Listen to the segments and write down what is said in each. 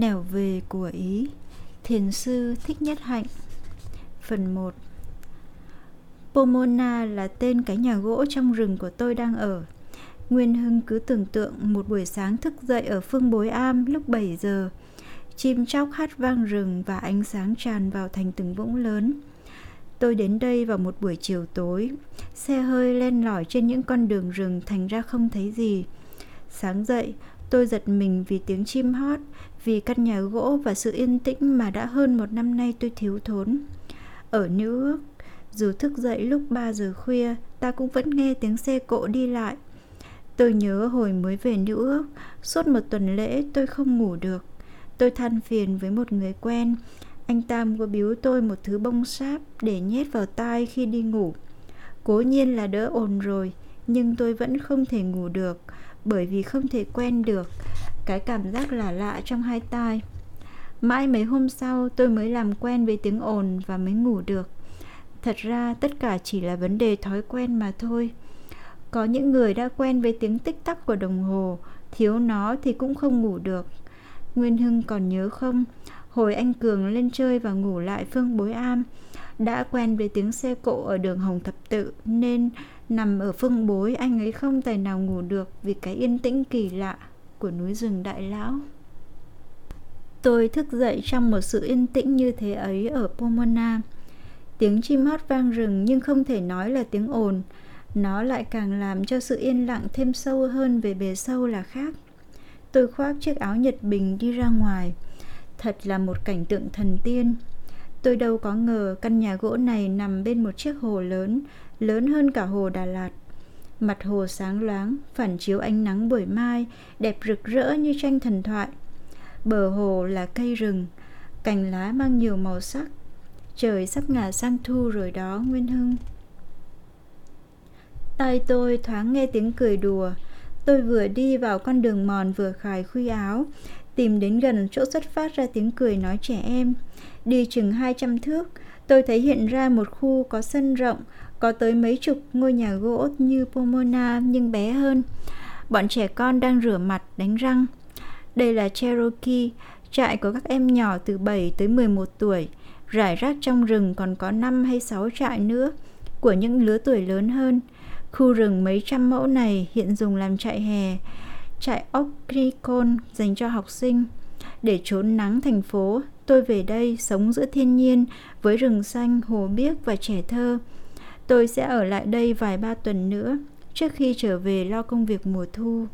Nẻo về của Ý Thiền sư Thích Nhất Hạnh Phần 1 Pomona là tên cái nhà gỗ trong rừng của tôi đang ở. Nguyên Hưng cứ tưởng tượng một buổi sáng thức dậy ở phương Bối Am lúc 7 giờ. Chim chóc hát vang rừng và ánh sáng tràn vào thành từng vũng lớn. Tôi đến đây vào một buổi chiều tối. Xe hơi len lỏi trên những con đường rừng thành ra không thấy gì. Sáng dậy, tôi giật mình vì tiếng chim hót, vì căn nhà gỗ và sự yên tĩnh mà đã hơn một năm nay tôi thiếu thốn. Ở New York, dù thức dậy lúc 3 giờ khuya, ta cũng vẫn nghe tiếng xe cộ đi lại. Tôi nhớ hồi mới về New York, suốt một tuần lễ tôi không ngủ được. Tôi than phiền với một người quen, anh ta mua biếu tôi một thứ bông sáp để nhét vào tai khi đi ngủ. Cố nhiên là đỡ ồn rồi, nhưng tôi vẫn không thể ngủ được bởi vì không thể quen được cái cảm giác lạ lạ trong hai tai. Mãi mấy hôm sau tôi mới làm quen với tiếng ồn và mới ngủ được. Thật ra tất cả chỉ là vấn đề thói quen mà thôi. Có những người đã quen với tiếng tích tắc của đồng hồ, thiếu nó thì cũng không ngủ được. Nguyên Hưng còn nhớ không? Hồi anh Cường lên chơi và ngủ lại Phương Bối Am, đã quen với tiếng xe cộ ở đường Hồng Thập Tự nên nằm ở Phương Bối anh ấy không tài nào ngủ được vì cái yên tĩnh kỳ lạ của núi rừng Đại Lão. Tôi thức dậy trong một sự yên tĩnh như thế ấy ở Pomona. Tiếng chim hót vang rừng nhưng không thể nói là tiếng ồn. Nó lại càng làm cho sự yên lặng thêm sâu hơn về bề sâu là khác. Tôi khoác chiếc áo nhật bình đi ra ngoài. Thật là một cảnh tượng thần tiên. Tôi đâu có ngờ căn nhà gỗ này nằm bên một chiếc hồ lớn, lớn hơn cả hồ Đà Lạt. Mặt hồ sáng loáng, phản chiếu ánh nắng buổi mai, đẹp rực rỡ như tranh thần thoại. Bờ hồ là cây rừng, cành lá mang nhiều màu sắc. Trời sắp ngả sang thu rồi đó, Nguyên Hưng. Tai tôi thoáng nghe tiếng cười đùa. Tôi vừa đi vào con đường mòn vừa khải khuy áo, tìm đến gần chỗ xuất phát ra tiếng cười nói trẻ em. Đi chừng 200 thước, tôi thấy hiện ra một khu có sân rộng, có tới mấy chục ngôi nhà gỗ như Pomona nhưng bé hơn. Bọn trẻ con đang rửa mặt, đánh răng. Đây là Cherokee, trại của các em nhỏ từ 7 tới 11 tuổi. Rải rác trong rừng còn có 5 hay 6 trại nữa của những lứa tuổi lớn hơn. Khu rừng mấy trăm mẫu này hiện dùng làm trại hè, trại Okrikon dành cho học sinh. Để trốn nắng thành phố, tôi về đây sống giữa thiên nhiên với rừng xanh, hồ biếc và trẻ thơ. Tôi sẽ ở lại đây vài ba tuần nữa trước khi trở về lo công việc mùa thu.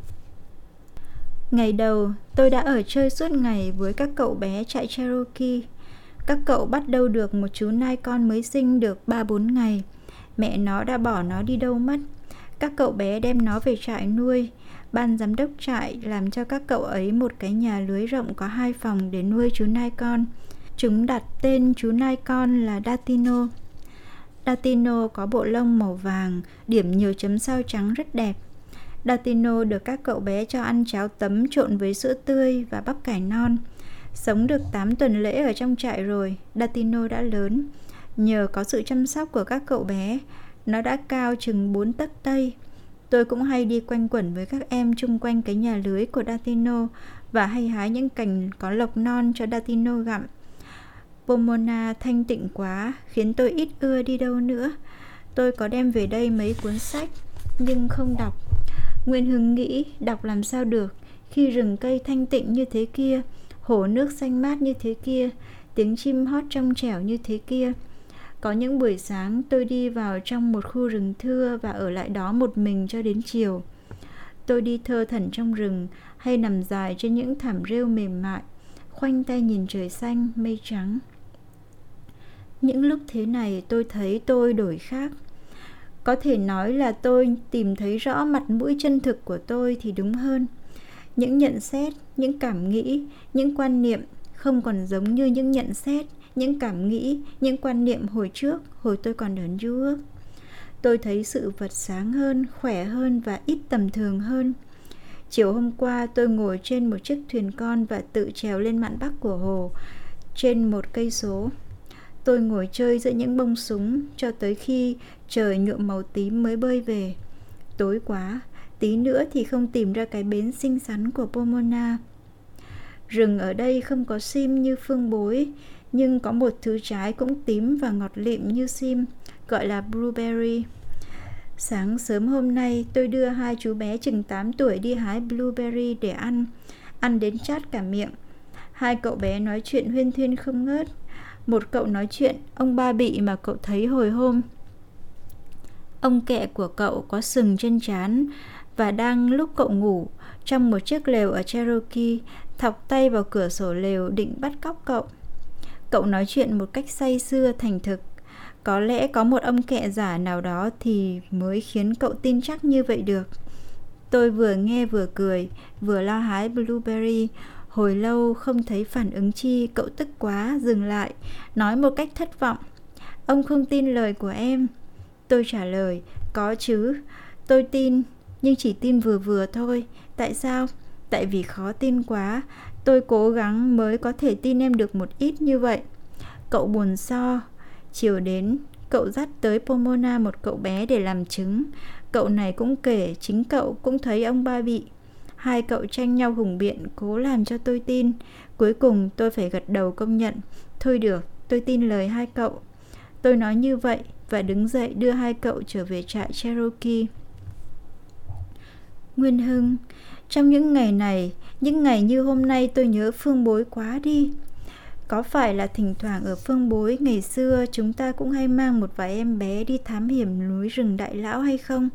Ngày đầu, tôi đã ở chơi suốt ngày với các cậu bé chạy Cherokee. Các cậu bắt đâu được một chú nai con mới sinh được 3-4 ngày. Mẹ nó đã bỏ nó đi đâu mất. Các cậu bé đem nó về trại nuôi. Ban giám đốc trại làm cho các cậu ấy một cái nhà lưới rộng có hai phòng để nuôi chú nai con. Chúng đặt tên chú nai con là Datino. Latino có bộ lông màu vàng, điểm nhiều chấm sao trắng rất đẹp. Datino được các cậu bé cho ăn cháo tấm trộn với sữa tươi và bắp cải non. Sống được 8 tuần lễ ở trong trại rồi, Datino đã lớn. Nhờ có sự chăm sóc của các cậu bé, nó đã cao chừng 4 tấc tây. Tôi cũng hay đi quanh quẩn với các em chung quanh cái nhà lưới của Datino và hay hái những cành có lộc non cho Datino gặm. Pomona thanh tịnh quá khiến tôi ít ưa đi đâu nữa. Tôi có đem về đây mấy cuốn sách nhưng không đọc. Nguyên Hưng nghĩ đọc làm sao được khi rừng cây thanh tịnh như thế kia, hồ nước xanh mát như thế kia, tiếng chim hót trong trẻo như thế kia. Có những buổi sáng tôi đi vào trong một khu rừng thưa và ở lại đó một mình cho đến chiều. Tôi đi thơ thẩn trong rừng hay nằm dài trên những thảm rêu mềm mại, khoanh tay nhìn trời xanh, mây trắng. Những lúc thế này tôi thấy tôi đổi khác. Có thể nói là tôi tìm thấy rõ mặt mũi chân thực của tôi thì đúng hơn. Những nhận xét, những cảm nghĩ, những quan niệm không còn giống như những nhận xét, những cảm nghĩ, những quan niệm hồi trước, hồi tôi còn ở New York. Tôi thấy sự vật sáng hơn, khỏe hơn và ít tầm thường hơn. Chiều hôm qua tôi ngồi trên một chiếc thuyền con và tự trèo lên mạn bắc của hồ trên một cây số. Tôi ngồi chơi giữa những bông súng cho tới khi trời nhuộm màu tím mới bơi về. Tối quá, tí nữa thì không tìm ra cái bến xinh xắn của Pomona. Rừng ở đây không có sim như phương bối, nhưng có một thứ trái cũng tím và ngọt lịm như sim, gọi là blueberry. Sáng sớm hôm nay, tôi đưa hai chú bé chừng 8 tuổi đi hái blueberry để ăn, ăn đến chát cả miệng. Hai cậu bé nói chuyện huyên thuyên không ngớt. Một cậu nói chuyện ông ba bị mà cậu thấy hồi hôm. Ông kẹ của cậu có sừng trên trán và đang lúc cậu ngủ trong một chiếc lều ở Cherokee thọc tay vào cửa sổ lều định bắt cóc cậu. Cậu nói chuyện một cách say sưa thành thực. Có lẽ có một ông kẹ giả nào đó thì mới khiến cậu tin chắc như vậy được. Tôi vừa nghe vừa cười, vừa lo hái blueberry. Hồi lâu không thấy phản ứng chi, cậu tức quá, dừng lại, nói một cách thất vọng. Ông không tin lời của em. Tôi trả lời, có chứ. Tôi tin, nhưng chỉ tin vừa vừa thôi. Tại sao? Tại vì khó tin quá. Tôi cố gắng mới có thể tin em được một ít như vậy. Cậu buồn so. Chiều đến, cậu dắt tới Pomona một cậu bé để làm chứng. Cậu này cũng kể, chính cậu cũng thấy ông ba bị. Hai cậu tranh nhau hùng biện, cố làm cho tôi tin. Cuối cùng tôi phải gật đầu công nhận. Thôi được, tôi tin lời hai cậu. Tôi nói như vậy và đứng dậy đưa hai cậu trở về trại Cherokee. Nguyên Hưng, trong những ngày này, những ngày như hôm nay tôi nhớ phương bối quá đi. Có phải là thỉnh thoảng ở phương bối ngày xưa chúng ta cũng hay mang một vài em bé đi thám hiểm núi rừng Đại Lão hay không?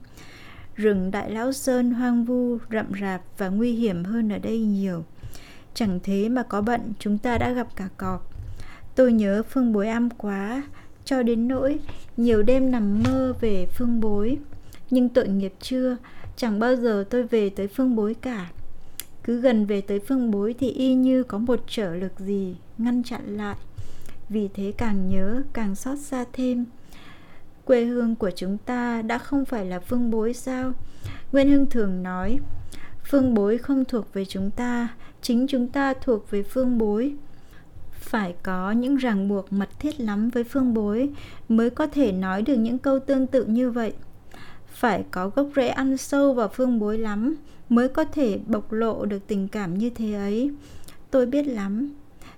Rừng Đại Lão Sơn hoang vu, rậm rạp và nguy hiểm hơn ở đây nhiều. Chẳng thế mà có bận chúng ta đã gặp cả cọp. Tôi nhớ phương bối am quá, cho đến nỗi nhiều đêm nằm mơ về phương bối. Nhưng tội nghiệp chưa, chẳng bao giờ tôi về tới phương bối cả cứ gần về tới phương bối thì y như có một trở lực gì ngăn chặn lại vì thế càng nhớ càng xót xa thêm quê hương của chúng ta đã không phải là phương bối sao? Nguyên hưng thường nói, phương bối không thuộc về chúng ta, chính chúng ta thuộc về phương bối. Phải có những ràng buộc mật thiết lắm với phương bối mới có thể nói được những câu tương tự như vậy. Phải có gốc rễ ăn sâu vào phương bối lắm mới có thể bộc lộ được tình cảm như thế ấy. Tôi biết lắm.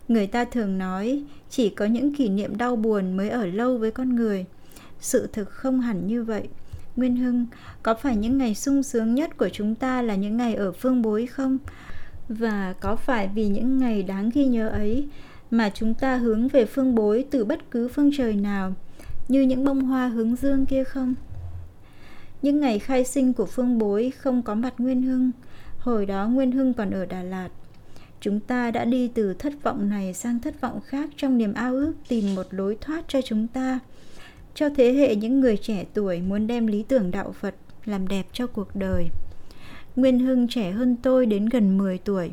Người ta thường nói, chỉ có những kỷ niệm đau buồn mới ở lâu với con người sự thực không hẳn như vậy nguyên hưng, có phải những ngày sung sướng nhất của chúng ta là những ngày ở phương bối không và có phải vì những ngày đáng ghi nhớ ấy mà chúng ta hướng về phương bối từ bất cứ phương trời nào, như những bông hoa hướng dương kia không những ngày khai sinh của Phương Bối không có mặt Nguyên Hưng. Hồi đó Nguyên Hưng còn ở Đà Lạt. Chúng ta đã đi từ thất vọng này sang thất vọng khác trong niềm ao ước tìm một lối thoát cho chúng ta. Cho thế hệ những người trẻ tuổi muốn đem lý tưởng đạo Phật làm đẹp cho cuộc đời. Nguyên Hưng trẻ hơn tôi đến gần 10 tuổi,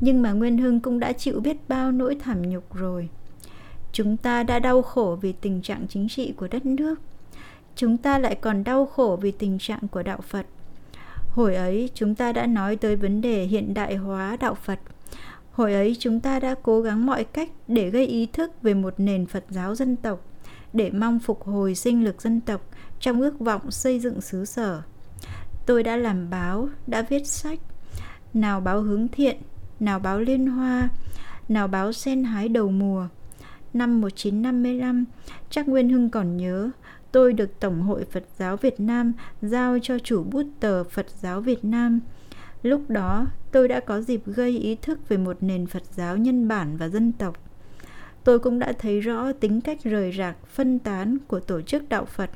nhưng mà Nguyên Hưng cũng đã chịu biết bao nỗi thảm nhục rồi. Chúng ta đã đau khổ vì tình trạng chính trị của đất nước chúng ta lại còn đau khổ vì tình trạng của đạo Phật. Hồi ấy chúng ta đã nói tới vấn đề hiện đại hóa đạo Phật. Hồi ấy chúng ta đã cố gắng mọi cách để gây ý thức về một nền Phật giáo dân tộc, để mong phục hồi sinh lực dân tộc trong ước vọng xây dựng xứ sở. Tôi đã làm báo, đã viết sách, nào báo hướng thiện, nào báo liên hoa, nào báo sen hái đầu mùa. Năm 1955, chắc Nguyên Hưng còn nhớ, tôi được Tổng hội Phật giáo Việt Nam giao cho chủ bút tờ Phật giáo Việt Nam. Lúc đó, tôi đã có dịp gây ý thức về một nền Phật giáo nhân bản và dân tộc. Tôi cũng đã thấy rõ tính cách rời rạc, phân tán của tổ chức đạo Phật,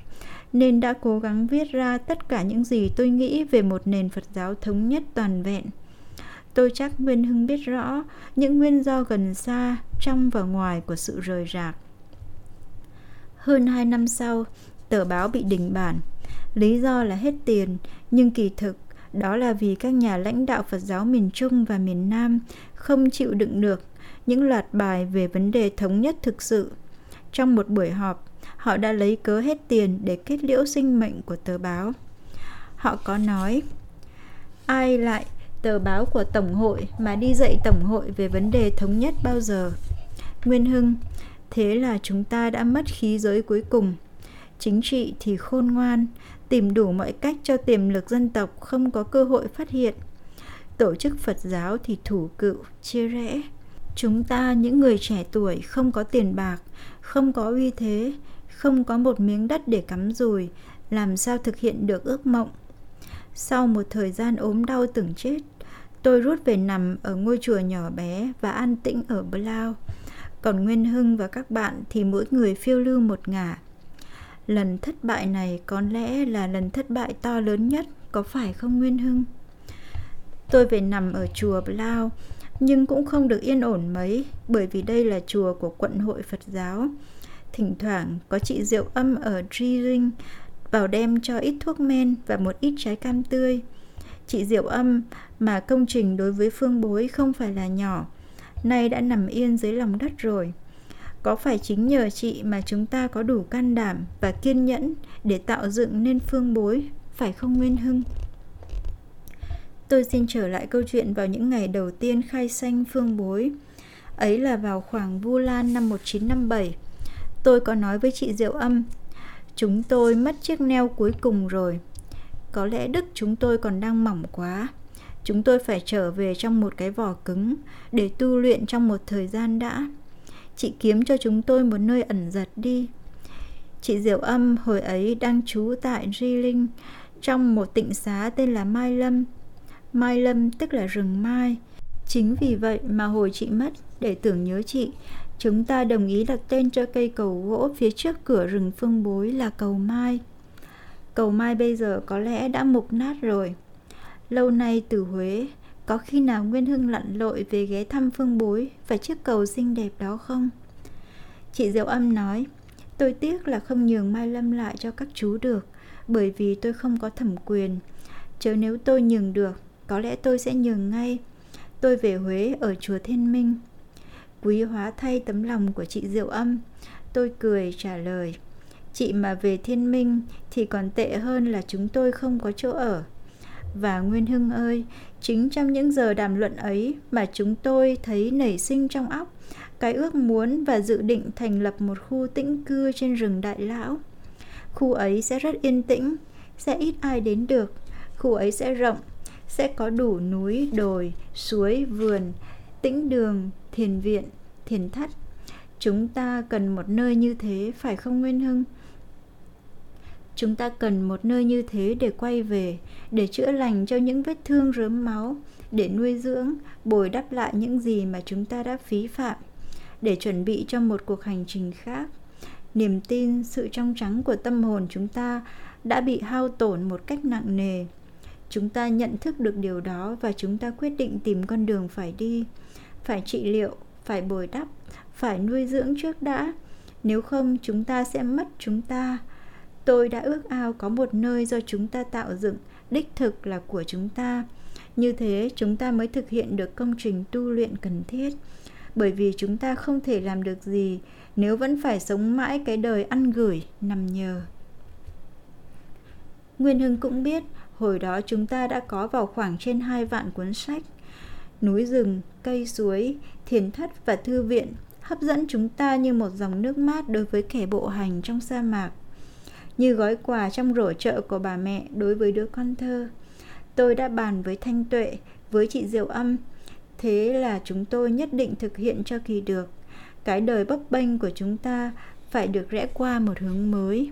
nên đã cố gắng viết ra tất cả những gì tôi nghĩ về một nền Phật giáo thống nhất toàn vẹn. Tôi chắc Nguyên Hưng biết rõ những nguyên do gần xa, trong và ngoài của sự rời rạc. Hơn 2 năm sau, tờ báo bị đình bản. Lý do là hết tiền, nhưng kỳ thực đó là vì các nhà lãnh đạo Phật giáo miền Trung và miền Nam không chịu đựng được những loạt bài về vấn đề thống nhất thực sự. Trong một buổi họp, họ đã lấy cớ hết tiền để kết liễu sinh mệnh của tờ báo. Họ có nói, ai lại tờ báo của Tổng hội mà đi dạy Tổng hội về vấn đề thống nhất bao giờ? Nguyên Hưng, thế là chúng ta đã mất khí giới cuối cùng chính trị thì khôn ngoan tìm đủ mọi cách cho tiềm lực dân tộc không có cơ hội phát hiện tổ chức Phật giáo thì thủ cựu, chia rẽ. Chúng ta những người trẻ tuổi không có tiền bạc, không có uy thế, không có một miếng đất để cắm rùi, làm sao thực hiện được ước mộng. Sau một thời gian ốm đau từng chết, tôi rút về nằm ở ngôi chùa nhỏ bé và an tĩnh ở Blau. Còn Nguyên Hưng và các bạn thì mỗi người phiêu lưu một ngả. Lần thất bại này có lẽ là lần thất bại to lớn nhất, có phải không Nguyên Hưng? Tôi về nằm ở chùa Blau, nhưng cũng không được yên ổn mấy bởi vì đây là chùa của quận hội Phật giáo. Thỉnh thoảng có chị Diệu Âm ở Drilling vào đem cho ít thuốc men và một ít trái cam tươi. Chị Diệu Âm mà công trình đối với phương bối không phải là nhỏ, nay đã nằm yên dưới lòng đất rồi. Có phải chính nhờ chị mà chúng ta có đủ can đảm và kiên nhẫn để tạo dựng nên phương bối, phải không Nguyên Hưng? Tôi xin trở lại câu chuyện vào những ngày đầu tiên khai sanh phương bối. Ấy là vào khoảng Vu Lan năm 1957. Tôi có nói với chị Diệu Âm, chúng tôi mất chiếc neo cuối cùng rồi. Có lẽ đức chúng tôi còn đang mỏng quá. Chúng tôi phải trở về trong một cái vỏ cứng để tu luyện trong một thời gian đã. Chị kiếm cho chúng tôi một nơi ẩn giật đi. Chị Diệu Âm hồi ấy đang trú tại Di Linh trong một tịnh xá tên là Mai Lâm Mai Lâm tức là rừng mai. Chính vì vậy mà hồi chị mất, để tưởng nhớ chị, chúng ta đồng ý đặt tên cho cây cầu gỗ phía trước cửa rừng phương bối là cầu mai. Cầu mai bây giờ có lẽ đã mục nát rồi. Lâu nay từ Huế, có khi nào Nguyên Hưng lặn lội về ghé thăm phương bối và chiếc cầu xinh đẹp đó không? Chị Diệu Âm nói, tôi tiếc là không nhường Mai Lâm lại cho các chú được, bởi vì tôi không có thẩm quyền. Chớ nếu tôi nhường được có lẽ tôi sẽ nhường ngay. Tôi về huế ở chùa thiên minh. Quý hóa thay tấm lòng của chị diệu âm. Tôi cười trả lời, chị mà về thiên minh thì còn tệ hơn là chúng tôi không có chỗ ở. Và nguyên hưng ơi, chính trong những giờ đàm luận ấy mà chúng tôi thấy nảy sinh trong óc cái ước muốn và dự định thành lập một khu tĩnh cư trên rừng đại lão. Khu ấy sẽ rất yên tĩnh, sẽ ít ai đến được. Khu ấy sẽ rộng sẽ có đủ núi, đồi, suối, vườn, tĩnh đường, thiền viện, thiền thất. Chúng ta cần một nơi như thế phải không Nguyên Hưng? Chúng ta cần một nơi như thế để quay về, để chữa lành cho những vết thương rớm máu, để nuôi dưỡng, bồi đắp lại những gì mà chúng ta đã phí phạm, để chuẩn bị cho một cuộc hành trình khác. Niềm tin, sự trong trắng của tâm hồn chúng ta đã bị hao tổn một cách nặng nề chúng ta nhận thức được điều đó và chúng ta quyết định tìm con đường phải đi. Phải trị liệu, phải bồi đắp, phải nuôi dưỡng trước đã. Nếu không, chúng ta sẽ mất chúng ta. Tôi đã ước ao có một nơi do chúng ta tạo dựng, đích thực là của chúng ta. Như thế, chúng ta mới thực hiện được công trình tu luyện cần thiết. Bởi vì chúng ta không thể làm được gì nếu vẫn phải sống mãi cái đời ăn gửi, nằm nhờ. Nguyên hưng cũng biết Hồi đó chúng ta đã có vào khoảng trên hai vạn cuốn sách. Núi rừng, cây suối, thiền thất và thư viện hấp dẫn chúng ta như một dòng nước mát đối với kẻ bộ hành trong sa mạc. Như gói quà trong rổ chợ của bà mẹ đối với đứa con thơ. Tôi đã bàn với Thanh Tuệ, với chị Diệu Âm. Thế là chúng tôi nhất định thực hiện cho kỳ được. Cái đời bấp bênh của chúng ta phải được rẽ qua một hướng mới.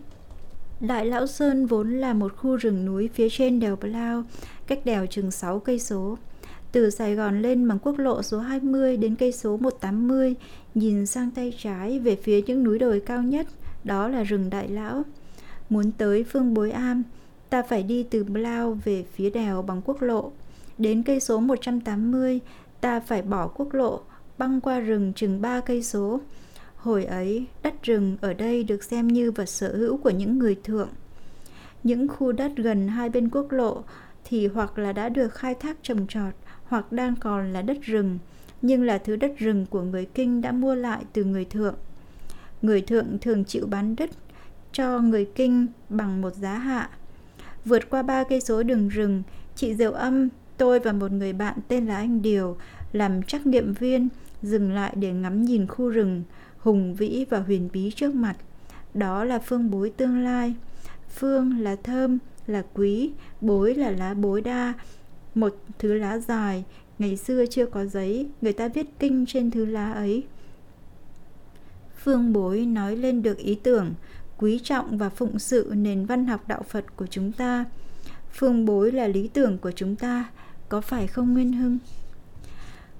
Đại Lão Sơn vốn là một khu rừng núi phía trên đèo Blau, cách đèo chừng 6 cây số. Từ Sài Gòn lên bằng quốc lộ số 20 đến cây số 180, nhìn sang tay trái về phía những núi đồi cao nhất, đó là rừng Đại Lão. Muốn tới phương Bối Am, ta phải đi từ Blau về phía đèo bằng quốc lộ. Đến cây số 180, ta phải bỏ quốc lộ, băng qua rừng chừng 3 cây số. Hồi ấy, đất rừng ở đây được xem như vật sở hữu của những người thượng. Những khu đất gần hai bên quốc lộ thì hoặc là đã được khai thác trồng trọt hoặc đang còn là đất rừng, nhưng là thứ đất rừng của người Kinh đã mua lại từ người thượng. Người thượng thường chịu bán đất cho người Kinh bằng một giá hạ. Vượt qua ba cây số đường rừng, chị Diệu Âm, tôi và một người bạn tên là anh Điều làm trắc nghiệm viên dừng lại để ngắm nhìn khu rừng hùng vĩ và huyền bí trước mặt. Đó là phương bối tương lai. Phương là thơm, là quý, bối là lá bối đa. Một thứ lá dài, ngày xưa chưa có giấy, người ta viết kinh trên thứ lá ấy. Phương bối nói lên được ý tưởng, quý trọng và phụng sự nền văn học đạo phật của chúng ta. Phương bối là lý tưởng của chúng ta, có phải không nguyên hưng?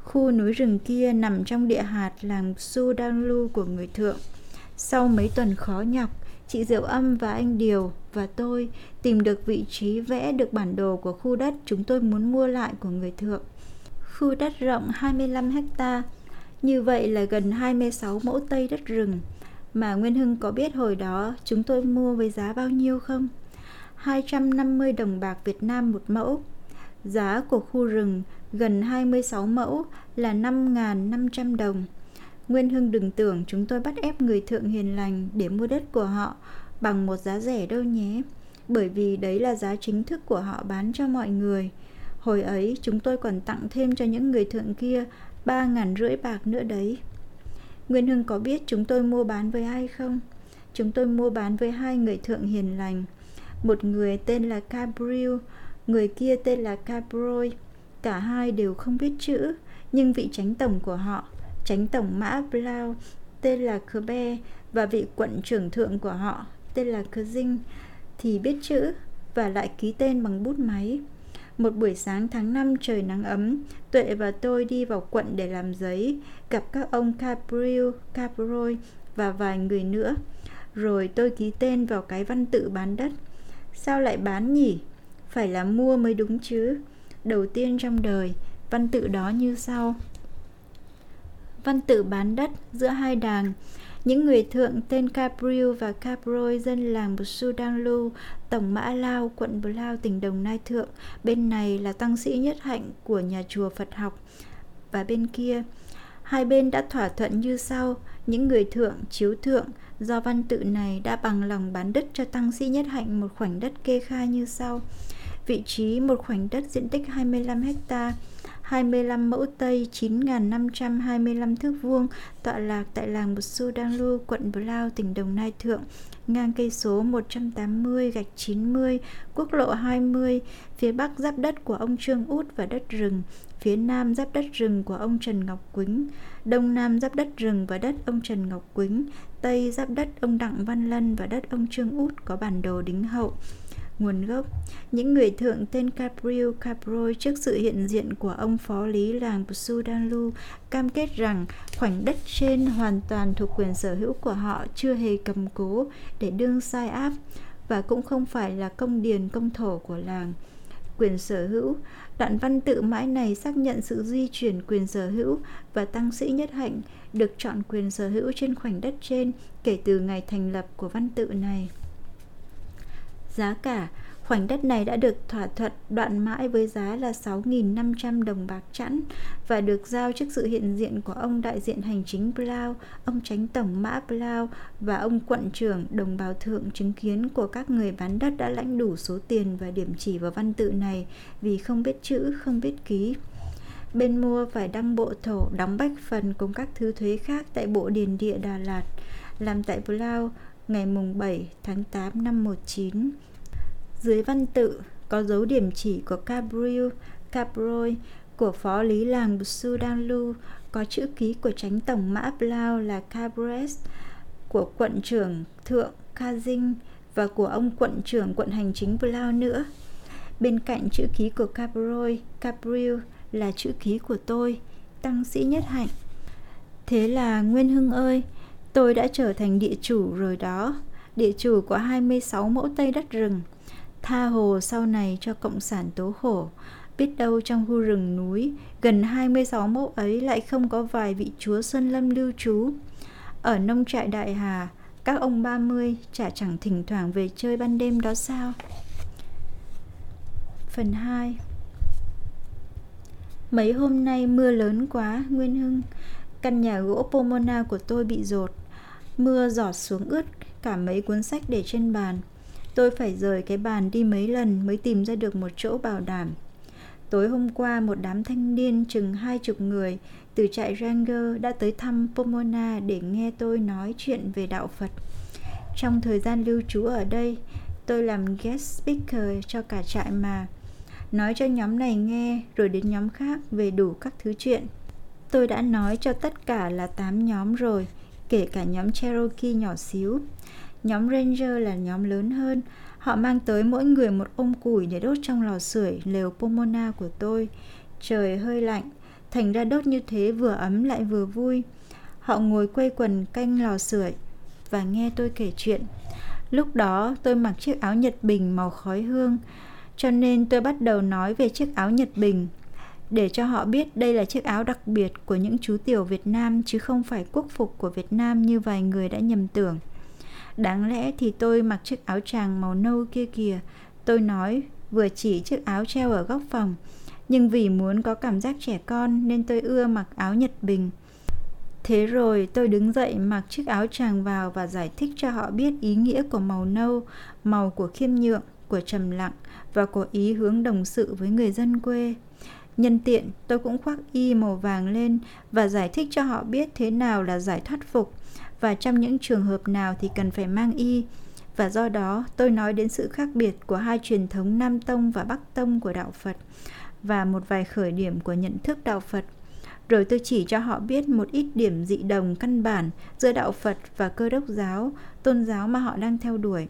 Khu núi rừng kia nằm trong địa hạt làng su đăng lu của người thượng sau mấy tuần khó nhọc chị Diệu Âm và anh Điều và tôi tìm được vị trí vẽ được bản đồ của khu đất chúng tôi muốn mua lại của người thượng. Khu đất rộng 25 hecta, như vậy là gần 26 mẫu tây đất rừng. Mà Nguyên Hưng có biết hồi đó chúng tôi mua với giá bao nhiêu không? 250 đồng bạc Việt Nam một mẫu. Giá của khu rừng gần 26 mẫu là 5.500 đồng. Nguyên Hưng đừng tưởng chúng tôi bắt ép người thượng hiền lành để mua đất của họ bằng một giá rẻ đâu nhé. Bởi vì đấy là giá chính thức của họ bán cho mọi người. Hồi ấy chúng tôi còn tặng thêm cho những người thượng kia ba ngàn rưỡi bạc nữa đấy. Nguyên Hưng có biết chúng tôi mua bán với ai không? Chúng tôi mua bán với hai người thượng hiền lành. Một người tên là Cabriel, người kia tên là Cabroy. Cả hai đều không biết chữ, nhưng vị tránh tổng của họ Tránh tổng mã Blau tên là Kerbe và vị quận trưởng thượng của họ tên là Kerzing thì biết chữ và lại ký tên bằng bút máy. Một buổi sáng tháng 5 trời nắng ấm, Tuệ và tôi đi vào quận để làm giấy, gặp các ông Capriu, Caproy và vài người nữa. Rồi tôi ký tên vào cái văn tự bán đất. Sao lại bán nhỉ? Phải là mua mới đúng chứ. Đầu tiên trong đời, văn tự đó như sau văn tự bán đất giữa hai đàng. Những người thượng tên Capriu và Caproy dân làng Sudanglu, tổng Mã Lao, quận Bù Lao, tỉnh Đồng Nai Thượng. Bên này là tăng sĩ nhất hạnh của nhà chùa Phật học. Và bên kia, hai bên đã thỏa thuận như sau. Những người thượng, chiếu thượng, do văn tự này đã bằng lòng bán đất cho tăng sĩ nhất hạnh một khoảnh đất kê khai như sau. Vị trí một khoảnh đất diện tích 25 ha 25 mẫu Tây 9.525 thước vuông tọa lạc tại làng Một Su Đăng Lu, quận Blau, tỉnh Đồng Nai Thượng, ngang cây số 180 gạch 90, quốc lộ 20, phía bắc giáp đất của ông Trương Út và đất rừng, phía nam giáp đất rừng của ông Trần Ngọc Quýnh, đông nam giáp đất rừng và đất ông Trần Ngọc Quýnh, tây giáp đất ông Đặng Văn Lân và đất ông Trương Út có bản đồ đính hậu nguồn gốc. Những người thượng tên Capriel Caproy trước sự hiện diện của ông phó lý làng Sudanlu cam kết rằng khoảnh đất trên hoàn toàn thuộc quyền sở hữu của họ chưa hề cầm cố để đương sai áp và cũng không phải là công điền công thổ của làng. Quyền sở hữu, đoạn văn tự mãi này xác nhận sự di chuyển quyền sở hữu và tăng sĩ nhất hạnh được chọn quyền sở hữu trên khoảnh đất trên kể từ ngày thành lập của văn tự này. Giá cả khoảnh đất này đã được thỏa thuận đoạn mãi với giá là 6.500 đồng bạc chẵn và được giao trước sự hiện diện của ông đại diện hành chính Blau, ông tránh tổng Mã Blau và ông quận trưởng đồng bào thượng chứng kiến của các người bán đất đã lãnh đủ số tiền và điểm chỉ vào văn tự này vì không biết chữ, không biết ký. Bên mua phải đăng bộ thổ, đóng bách phần cùng các thứ thuế khác tại bộ điền địa Đà Lạt, làm tại Blau ngày mùng 7 tháng 8 năm 19. Dưới văn tự có dấu điểm chỉ của Cabriel, Cabroi của phó lý làng Sudanlu, có chữ ký của tránh tổng mã Blau là Cabres, của quận trưởng thượng Kazing và của ông quận trưởng quận hành chính Blau nữa. Bên cạnh chữ ký của Cabroy, Cabriel là chữ ký của tôi, tăng sĩ nhất hạnh. Thế là Nguyên Hưng ơi, tôi đã trở thành địa chủ rồi đó, địa chủ của 26 mẫu tây đất rừng tha hồ sau này cho cộng sản tố khổ biết đâu trong khu rừng núi gần 26 mẫu ấy lại không có vài vị chúa sơn Lâm lưu trú. Ở nông trại Đại Hà, các ông 30 chả chẳng thỉnh thoảng về chơi ban đêm đó sao? Phần 2 Mấy hôm nay mưa lớn quá, Nguyên Hưng. Căn nhà gỗ Pomona của tôi bị rột. Mưa giọt xuống ướt cả mấy cuốn sách để trên bàn. Tôi phải rời cái bàn đi mấy lần mới tìm ra được một chỗ bảo đảm. Tối hôm qua một đám thanh niên chừng hai chục người từ trại Ranger đã tới thăm Pomona để nghe tôi nói chuyện về đạo Phật. Trong thời gian lưu trú ở đây, tôi làm guest speaker cho cả trại mà. nói cho nhóm này nghe rồi đến nhóm khác về đủ các thứ chuyện. Tôi đã nói cho tất cả là 8 nhóm rồi, kể cả nhóm Cherokee nhỏ xíu. Nhóm Ranger là nhóm lớn hơn. Họ mang tới mỗi người một ôm củi để đốt trong lò sưởi lều Pomona của tôi. Trời hơi lạnh, thành ra đốt như thế vừa ấm lại vừa vui. Họ ngồi quây quần canh lò sưởi và nghe tôi kể chuyện. Lúc đó tôi mặc chiếc áo Nhật Bình màu khói hương, cho nên tôi bắt đầu nói về chiếc áo Nhật Bình để cho họ biết đây là chiếc áo đặc biệt của những chú tiểu Việt Nam chứ không phải quốc phục của Việt Nam như vài người đã nhầm tưởng. Đáng lẽ thì tôi mặc chiếc áo tràng màu nâu kia kìa, tôi nói vừa chỉ chiếc áo treo ở góc phòng, nhưng vì muốn có cảm giác trẻ con nên tôi ưa mặc áo Nhật Bình. Thế rồi tôi đứng dậy mặc chiếc áo tràng vào và giải thích cho họ biết ý nghĩa của màu nâu, màu của khiêm nhượng, của trầm lặng và của ý hướng đồng sự với người dân quê. Nhân tiện, tôi cũng khoác y màu vàng lên và giải thích cho họ biết thế nào là giải thoát phục và trong những trường hợp nào thì cần phải mang y. Và do đó, tôi nói đến sự khác biệt của hai truyền thống Nam Tông và Bắc Tông của Đạo Phật và một vài khởi điểm của nhận thức Đạo Phật. Rồi tôi chỉ cho họ biết một ít điểm dị đồng căn bản giữa Đạo Phật và cơ đốc giáo, tôn giáo mà họ đang theo đuổi.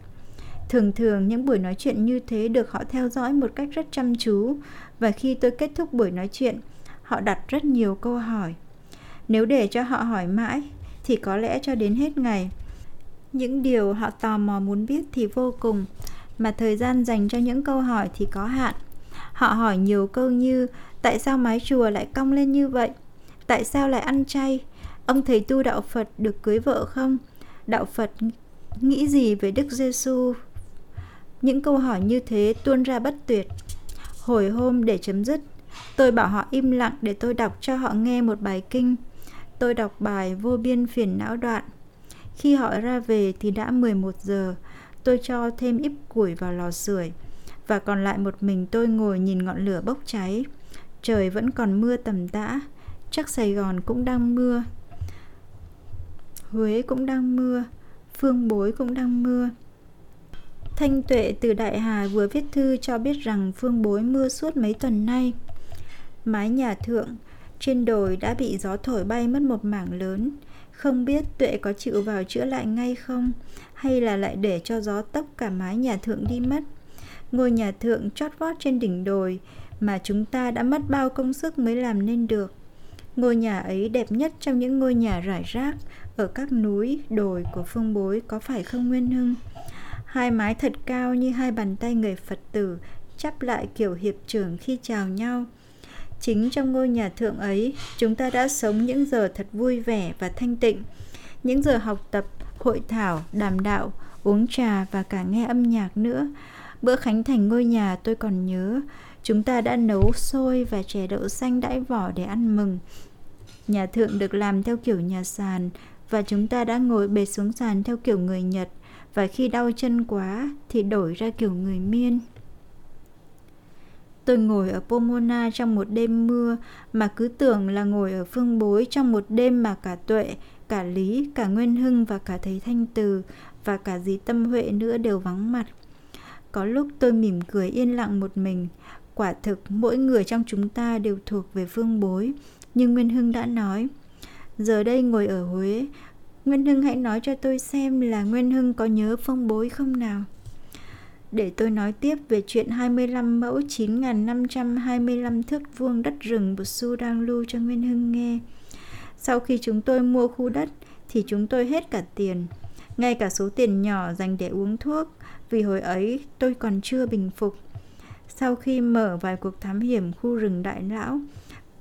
Thường thường những buổi nói chuyện như thế được họ theo dõi một cách rất chăm chú và khi tôi kết thúc buổi nói chuyện, họ đặt rất nhiều câu hỏi. Nếu để cho họ hỏi mãi thì có lẽ cho đến hết ngày. Những điều họ tò mò muốn biết thì vô cùng, mà thời gian dành cho những câu hỏi thì có hạn. Họ hỏi nhiều câu như tại sao mái chùa lại cong lên như vậy? Tại sao lại ăn chay? Ông thầy tu đạo Phật được cưới vợ không? Đạo Phật nghĩ gì về Đức Giêsu? Những câu hỏi như thế tuôn ra bất tuyệt. Hồi hôm để chấm dứt, tôi bảo họ im lặng để tôi đọc cho họ nghe một bài kinh. Tôi đọc bài vô biên phiền não đoạn. Khi họ ra về thì đã 11 giờ. Tôi cho thêm ít củi vào lò sưởi và còn lại một mình tôi ngồi nhìn ngọn lửa bốc cháy. Trời vẫn còn mưa tầm tã, chắc Sài Gòn cũng đang mưa. Huế cũng đang mưa, Phương Bối cũng đang mưa. Thanh Tuệ từ Đại Hà vừa viết thư cho biết rằng phương bối mưa suốt mấy tuần nay. Mái nhà thượng trên đồi đã bị gió thổi bay mất một mảng lớn. Không biết Tuệ có chịu vào chữa lại ngay không hay là lại để cho gió tốc cả mái nhà thượng đi mất. Ngôi nhà thượng chót vót trên đỉnh đồi mà chúng ta đã mất bao công sức mới làm nên được. Ngôi nhà ấy đẹp nhất trong những ngôi nhà rải rác ở các núi, đồi của phương bối có phải không Nguyên Hưng? Hai mái thật cao như hai bàn tay người Phật tử chắp lại kiểu hiệp trưởng khi chào nhau. Chính trong ngôi nhà thượng ấy, chúng ta đã sống những giờ thật vui vẻ và thanh tịnh. Những giờ học tập, hội thảo, đàm đạo, uống trà và cả nghe âm nhạc nữa. Bữa khánh thành ngôi nhà tôi còn nhớ, chúng ta đã nấu xôi và chè đậu xanh đãi vỏ để ăn mừng. Nhà thượng được làm theo kiểu nhà sàn và chúng ta đã ngồi bệt xuống sàn theo kiểu người Nhật và khi đau chân quá thì đổi ra kiểu người miên. Tôi ngồi ở Pomona trong một đêm mưa mà cứ tưởng là ngồi ở phương bối trong một đêm mà cả tuệ, cả lý, cả nguyên hưng và cả thầy thanh từ và cả dì tâm huệ nữa đều vắng mặt. Có lúc tôi mỉm cười yên lặng một mình. Quả thực mỗi người trong chúng ta đều thuộc về phương bối. Nhưng Nguyên Hưng đã nói, giờ đây ngồi ở Huế, Nguyên Hưng hãy nói cho tôi xem là Nguyên Hưng có nhớ phong bối không nào? Để tôi nói tiếp về chuyện 25 mẫu 9.525 thước vuông đất rừng của Su đang lưu cho Nguyên Hưng nghe. Sau khi chúng tôi mua khu đất thì chúng tôi hết cả tiền, ngay cả số tiền nhỏ dành để uống thuốc, vì hồi ấy tôi còn chưa bình phục. Sau khi mở vài cuộc thám hiểm khu rừng Đại Lão,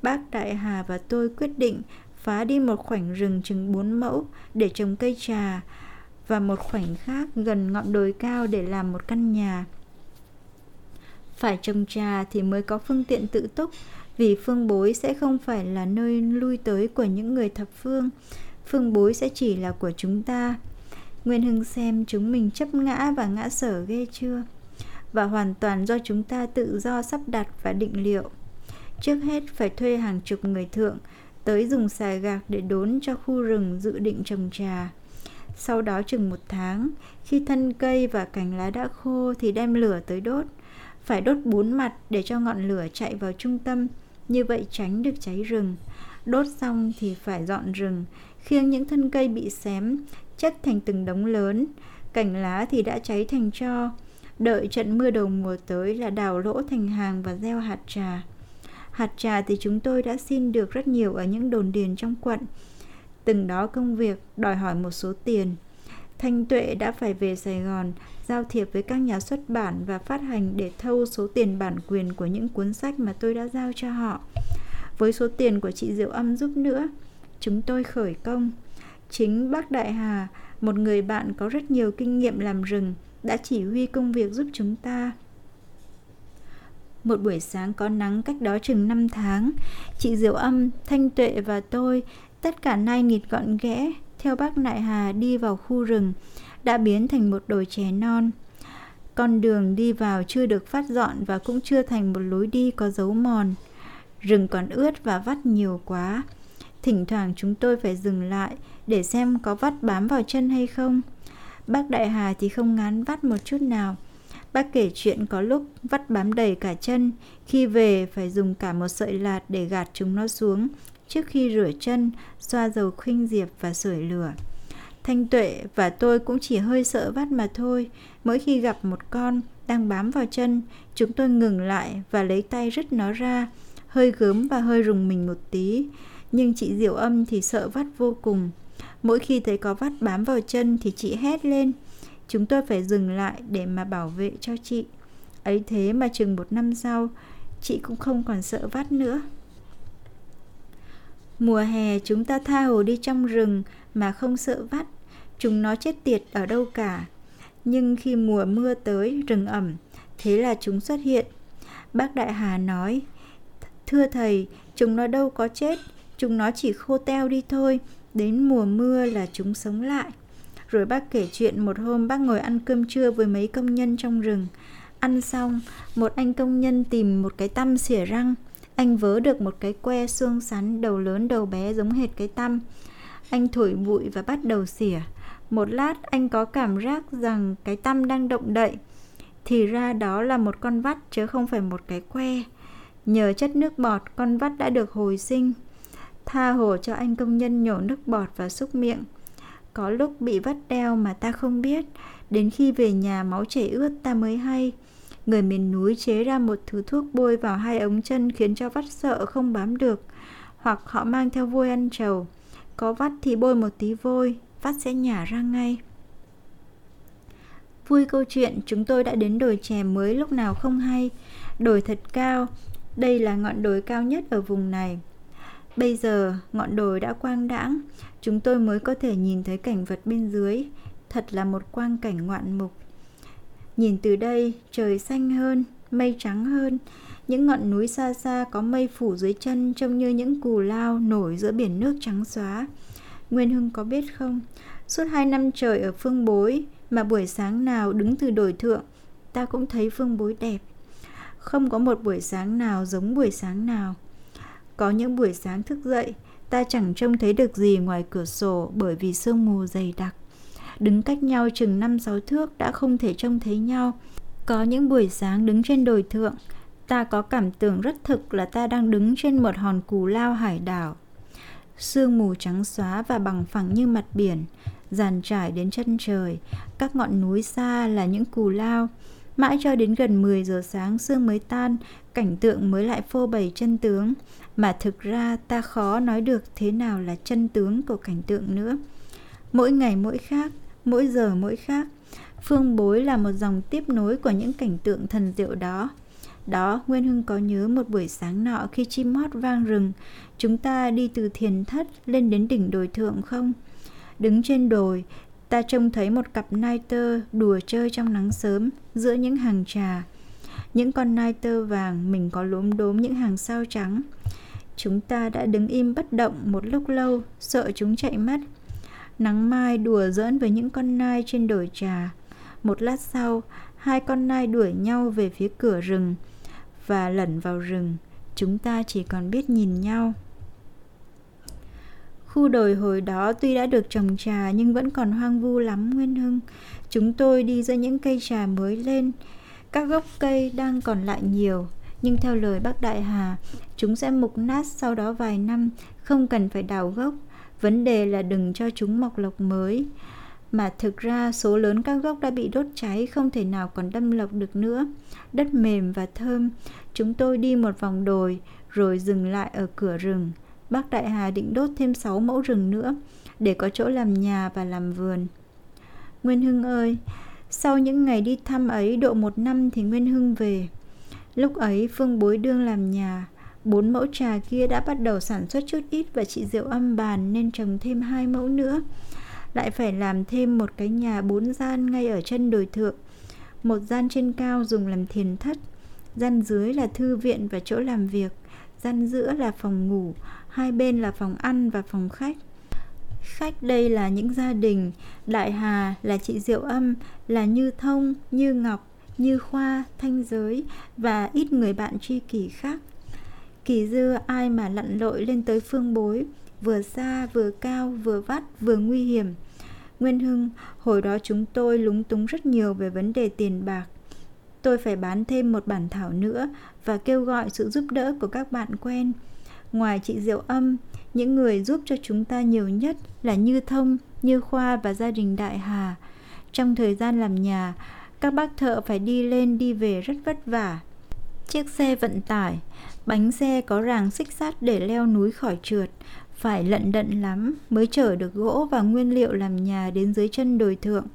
bác Đại Hà và tôi quyết định phá đi một khoảnh rừng chừng 4 mẫu để trồng cây trà và một khoảnh khác gần ngọn đồi cao để làm một căn nhà. Phải trồng trà thì mới có phương tiện tự túc, vì phương bối sẽ không phải là nơi lui tới của những người thập phương. Phương bối sẽ chỉ là của chúng ta. Nguyên Hưng xem chúng mình chấp ngã và ngã sở ghê chưa? Và hoàn toàn do chúng ta tự do sắp đặt và định liệu. Trước hết phải thuê hàng chục người thượng tới dùng xà gạc để đốn cho khu rừng dự định trồng trà. Sau đó chừng một tháng, khi thân cây và cành lá đã khô thì đem lửa tới đốt. phải đốt bốn mặt để cho ngọn lửa chạy vào trung tâm, như vậy tránh được cháy rừng. Đốt xong thì phải dọn rừng, khiêng những thân cây bị xém, chất thành từng đống lớn, cành lá thì đã cháy thành tro. Đợi trận mưa đầu mùa tới là đào lỗ thành hàng và gieo hạt trà. Hạt trà thì chúng tôi đã xin được rất nhiều ở những đồn điền trong quận. Từng đó công việc đòi hỏi một số tiền. Thanh Tuệ đã phải về Sài Gòn, giao thiệp với các nhà xuất bản và phát hành để thâu số tiền bản quyền của những cuốn sách mà tôi đã giao cho họ. Với số tiền của chị Diệu Âm giúp nữa, chúng tôi khởi công. Chính bác Đại Hà, một người bạn có rất nhiều kinh nghiệm làm rừng, đã chỉ huy công việc giúp chúng ta. Một buổi sáng có nắng cách đó chừng 5 tháng, chị Diệu Âm, Thanh Tuệ và tôi, tất cả nai nịt gọn ghẽ, theo bác Đại Hà đi vào khu rừng, đã biến thành một đồi chè non. Con đường đi vào chưa được phát dọn và cũng chưa thành một lối đi có dấu mòn. Rừng còn ướt và vắt nhiều quá. Thỉnh thoảng chúng tôi phải dừng lại để xem có vắt bám vào chân hay không. Bác Đại Hà thì không ngán vắt một chút nào. Bác kể chuyện có lúc vắt bám đầy cả chân, khi về phải dùng cả một sợi lạt để gạt chúng nó xuống, trước khi rửa chân, xoa dầu khuynh diệp và sưởi lửa. Thanh Tuệ và tôi cũng chỉ hơi sợ vắt mà thôi. Mỗi khi gặp một con đang bám vào chân, chúng tôi ngừng lại và lấy tay rứt nó ra, hơi gớm và hơi rùng mình một tí. Nhưng chị Diệu Âm thì sợ vắt vô cùng. Mỗi khi thấy có vắt bám vào chân thì chị hét lên. Chúng tôi phải dừng lại để mà bảo vệ cho chị. Ấy thế mà chừng một năm sau, chị cũng không còn sợ vắt nữa. Mùa hè chúng ta tha hồ đi trong rừng mà không sợ vắt. Chúng nó chết tiệt ở đâu cả. Nhưng khi mùa mưa tới, rừng ẩm, thế là chúng xuất hiện. Bác Đại Hà nói, Thưa thầy, chúng nó đâu có chết, chúng nó chỉ khô teo đi thôi, đến mùa mưa là chúng sống lại. Rồi bác kể chuyện một hôm bác ngồi ăn cơm trưa với mấy công nhân trong rừng. Ăn xong, một anh công nhân tìm một cái tăm xỉa răng. Anh vớ được một cái que xương sắn đầu lớn đầu bé giống hệt cái tăm. Anh thổi bụi và bắt đầu xỉa. Một lát anh có cảm giác rằng cái tăm đang động đậy. Thì ra đó là một con vắt chứ không phải một cái que. Nhờ chất nước bọt, con vắt đã được hồi sinh. Tha hồ cho anh công nhân nhổ nước bọt và xúc miệng. Có lúc bị vắt đeo mà ta không biết, đến khi về nhà máu chảy ướt ta mới hay. Người miền núi chế ra một thứ thuốc bôi vào hai ống chân khiến cho vắt sợ không bám được. Hoặc họ mang theo vôi ăn trầu. Có vắt thì bôi một tí vôi, vắt sẽ nhả ra ngay. Vui câu chuyện, chúng tôi đã đến đồi chè mới lúc nào không hay. Đồi thật cao, đây là ngọn đồi cao nhất ở vùng này. Bây giờ, ngọn đồi đã quang đãng, chúng tôi mới có thể nhìn thấy cảnh vật bên dưới. Thật là một quang cảnh ngoạn mục. Nhìn từ đây, trời xanh hơn, mây trắng hơn. Những ngọn núi xa xa có mây phủ dưới chân trông như những cù lao nổi giữa biển nước trắng xóa. Nguyên Hưng có biết không? Suốt hai năm trời ở phương bối mà buổi sáng nào đứng từ đồi thượng, ta cũng thấy phương bối đẹp. Không có một buổi sáng nào giống buổi sáng nào. Có những buổi sáng thức dậy, ta chẳng trông thấy được gì ngoài cửa sổ bởi vì sương mù dày đặc. Đứng cách nhau chừng 5-6 thước đã không thể trông thấy nhau. Có những buổi sáng đứng trên đồi thượng, ta có cảm tưởng rất thực là ta đang đứng trên một hòn cù lao hải đảo. Sương mù trắng xóa và bằng phẳng như mặt biển, dàn trải đến chân trời, các ngọn núi xa là những cù lao, Mãi cho đến gần 10 giờ sáng sương mới tan, cảnh tượng mới lại phô bày chân tướng. Mà thực ra ta khó nói được thế nào là chân tướng của cảnh tượng nữa. Mỗi ngày mỗi khác, mỗi giờ mỗi khác. Phương bối là một dòng tiếp nối của những cảnh tượng thần diệu đó. Đó, Nguyên Hưng có nhớ một buổi sáng nọ khi chim hót vang rừng, chúng ta đi từ thiền thất lên đến đỉnh đồi thượng không? Đứng trên đồi, ta trông thấy một cặp nai tơ đùa chơi trong nắng sớm giữa những hàng trà. Những con nai tơ vàng mình có lốm đốm những hàng sao trắng. Chúng ta đã đứng im bất động một lúc lâu, sợ chúng chạy mất. Nắng mai đùa giỡn với những con nai trên đồi trà. Một lát sau, hai con nai đuổi nhau về phía cửa rừng và lẩn vào rừng. Chúng ta chỉ còn biết nhìn nhau. Khu đồi hồi đó tuy đã được trồng trà nhưng vẫn còn hoang vu lắm Nguyên Hưng. Chúng tôi đi giữa những cây trà mới lên. Các gốc cây đang còn lại nhiều, nhưng theo lời bác Đại Hà, chúng sẽ mục nát sau đó vài năm, không cần phải đào gốc. Vấn đề là đừng cho chúng mọc lộc mới. Mà thực ra số lớn các gốc đã bị đốt cháy không thể nào còn đâm lộc được nữa. Đất mềm và thơm, chúng tôi đi một vòng đồi rồi dừng lại ở cửa rừng. Bác Đại Hà định đốt thêm 6 mẫu rừng nữa để có chỗ làm nhà và làm vườn. Nguyên Hưng ơi, sau những ngày đi thăm ấy độ một năm thì Nguyên Hưng về. Lúc ấy Phương Bối đương làm nhà, bốn mẫu trà kia đã bắt đầu sản xuất chút ít và chị Diệu âm bàn nên trồng thêm hai mẫu nữa. Lại phải làm thêm một cái nhà bốn gian ngay ở chân đồi thượng. Một gian trên cao dùng làm thiền thất, gian dưới là thư viện và chỗ làm việc, gian giữa là phòng ngủ, hai bên là phòng ăn và phòng khách. Khách đây là những gia đình, Đại Hà là chị Diệu Âm, là Như Thông, Như Ngọc, như Khoa, Thanh Giới và ít người bạn tri kỷ khác. Kỳ dư ai mà lặn lội lên tới phương bối, vừa xa, vừa cao, vừa vắt, vừa nguy hiểm. Nguyên Hưng, hồi đó chúng tôi lúng túng rất nhiều về vấn đề tiền bạc. Tôi phải bán thêm một bản thảo nữa và kêu gọi sự giúp đỡ của các bạn quen. Ngoài chị Diệu Âm, những người giúp cho chúng ta nhiều nhất là Như Thông, Như Khoa và gia đình Đại Hà. Trong thời gian làm nhà, các bác thợ phải đi lên đi về rất vất vả. Chiếc xe vận tải, bánh xe có ràng xích sắt để leo núi khỏi trượt, phải lận đận lắm mới chở được gỗ và nguyên liệu làm nhà đến dưới chân đồi thượng.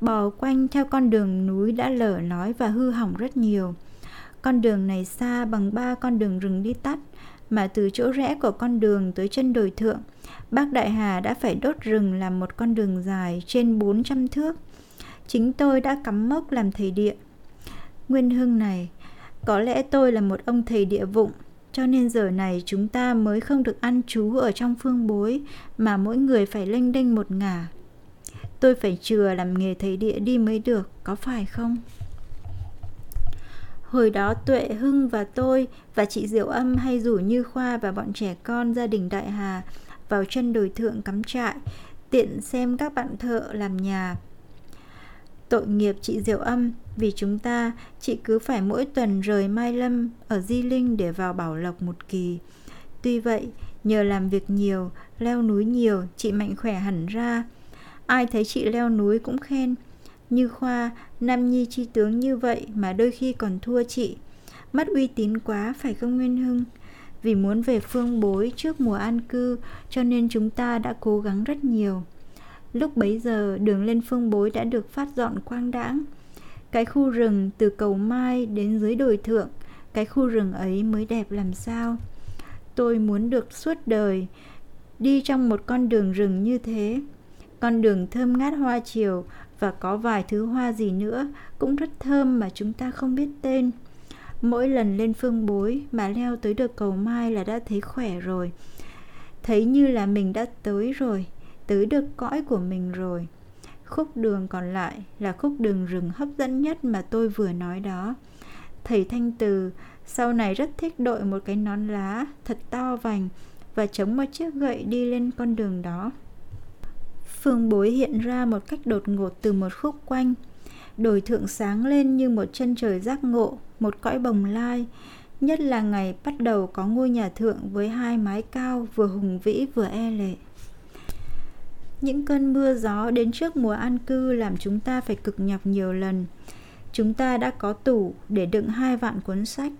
Bò quanh theo con đường núi đã lở nói và hư hỏng rất nhiều. Con đường này xa bằng ba con đường rừng đi tắt, mà từ chỗ rẽ của con đường tới chân đồi thượng, bác Đại Hà đã phải đốt rừng làm một con đường dài trên 400 thước. Chính tôi đã cắm mốc làm thầy địa. Nguyên Hưng này, có lẽ tôi là một ông thầy địa vụng, cho nên giờ này chúng ta mới không được ăn chú ở trong phương bối, mà mỗi người phải lênh đênh một ngả. Tôi phải chừa làm nghề thầy địa đi mới được, có phải không? Hồi đó Tuệ, Hưng và tôi và chị Diệu Âm hay rủ Như Khoa và bọn trẻ con gia đình Đại Hà vào chân đồi thượng cắm trại, tiện xem các bạn thợ làm nhà. Tội nghiệp chị Diệu Âm, vì chúng ta, chị cứ phải mỗi tuần rời Mai Lâm ở Di Linh để vào Bảo Lộc một kỳ. Tuy vậy, nhờ làm việc nhiều, leo núi nhiều, chị mạnh khỏe hẳn ra. Ai thấy chị leo núi cũng khen, như Khoa, Nam Nhi chi tướng như vậy mà đôi khi còn thua chị. Mất uy tín quá phải không Nguyên Hưng? Vì muốn về phương bối trước mùa an cư cho nên chúng ta đã cố gắng rất nhiều. Lúc bấy giờ đường lên phương bối đã được phát dọn quang đãng. Cái khu rừng từ cầu Mai đến dưới đồi thượng, cái khu rừng ấy mới đẹp làm sao. Tôi muốn được suốt đời đi trong một con đường rừng như thế. Con đường thơm ngát hoa chiều và có vài thứ hoa gì nữa cũng rất thơm mà chúng ta không biết tên. Mỗi lần lên phương bối mà leo tới được cầu mai là đã thấy khỏe rồi. Thấy như là mình đã tới rồi, tới được cõi của mình rồi. Khúc đường còn lại là khúc đường rừng hấp dẫn nhất mà tôi vừa nói đó. Thầy Thanh Từ sau này rất thích đội một cái nón lá thật to vành và chống một chiếc gậy đi lên con đường đó. Phương bối hiện ra một cách đột ngột từ một khúc quanh. Đồi thượng sáng lên như một chân trời giác ngộ, một cõi bồng lai. Nhất là ngày bắt đầu có ngôi nhà thượng với hai mái cao vừa hùng vĩ vừa e lệ. Những cơn mưa gió đến trước mùa an cư làm chúng ta phải cực nhọc nhiều lần. Chúng ta đã có tủ để đựng hai vạn cuốn sách.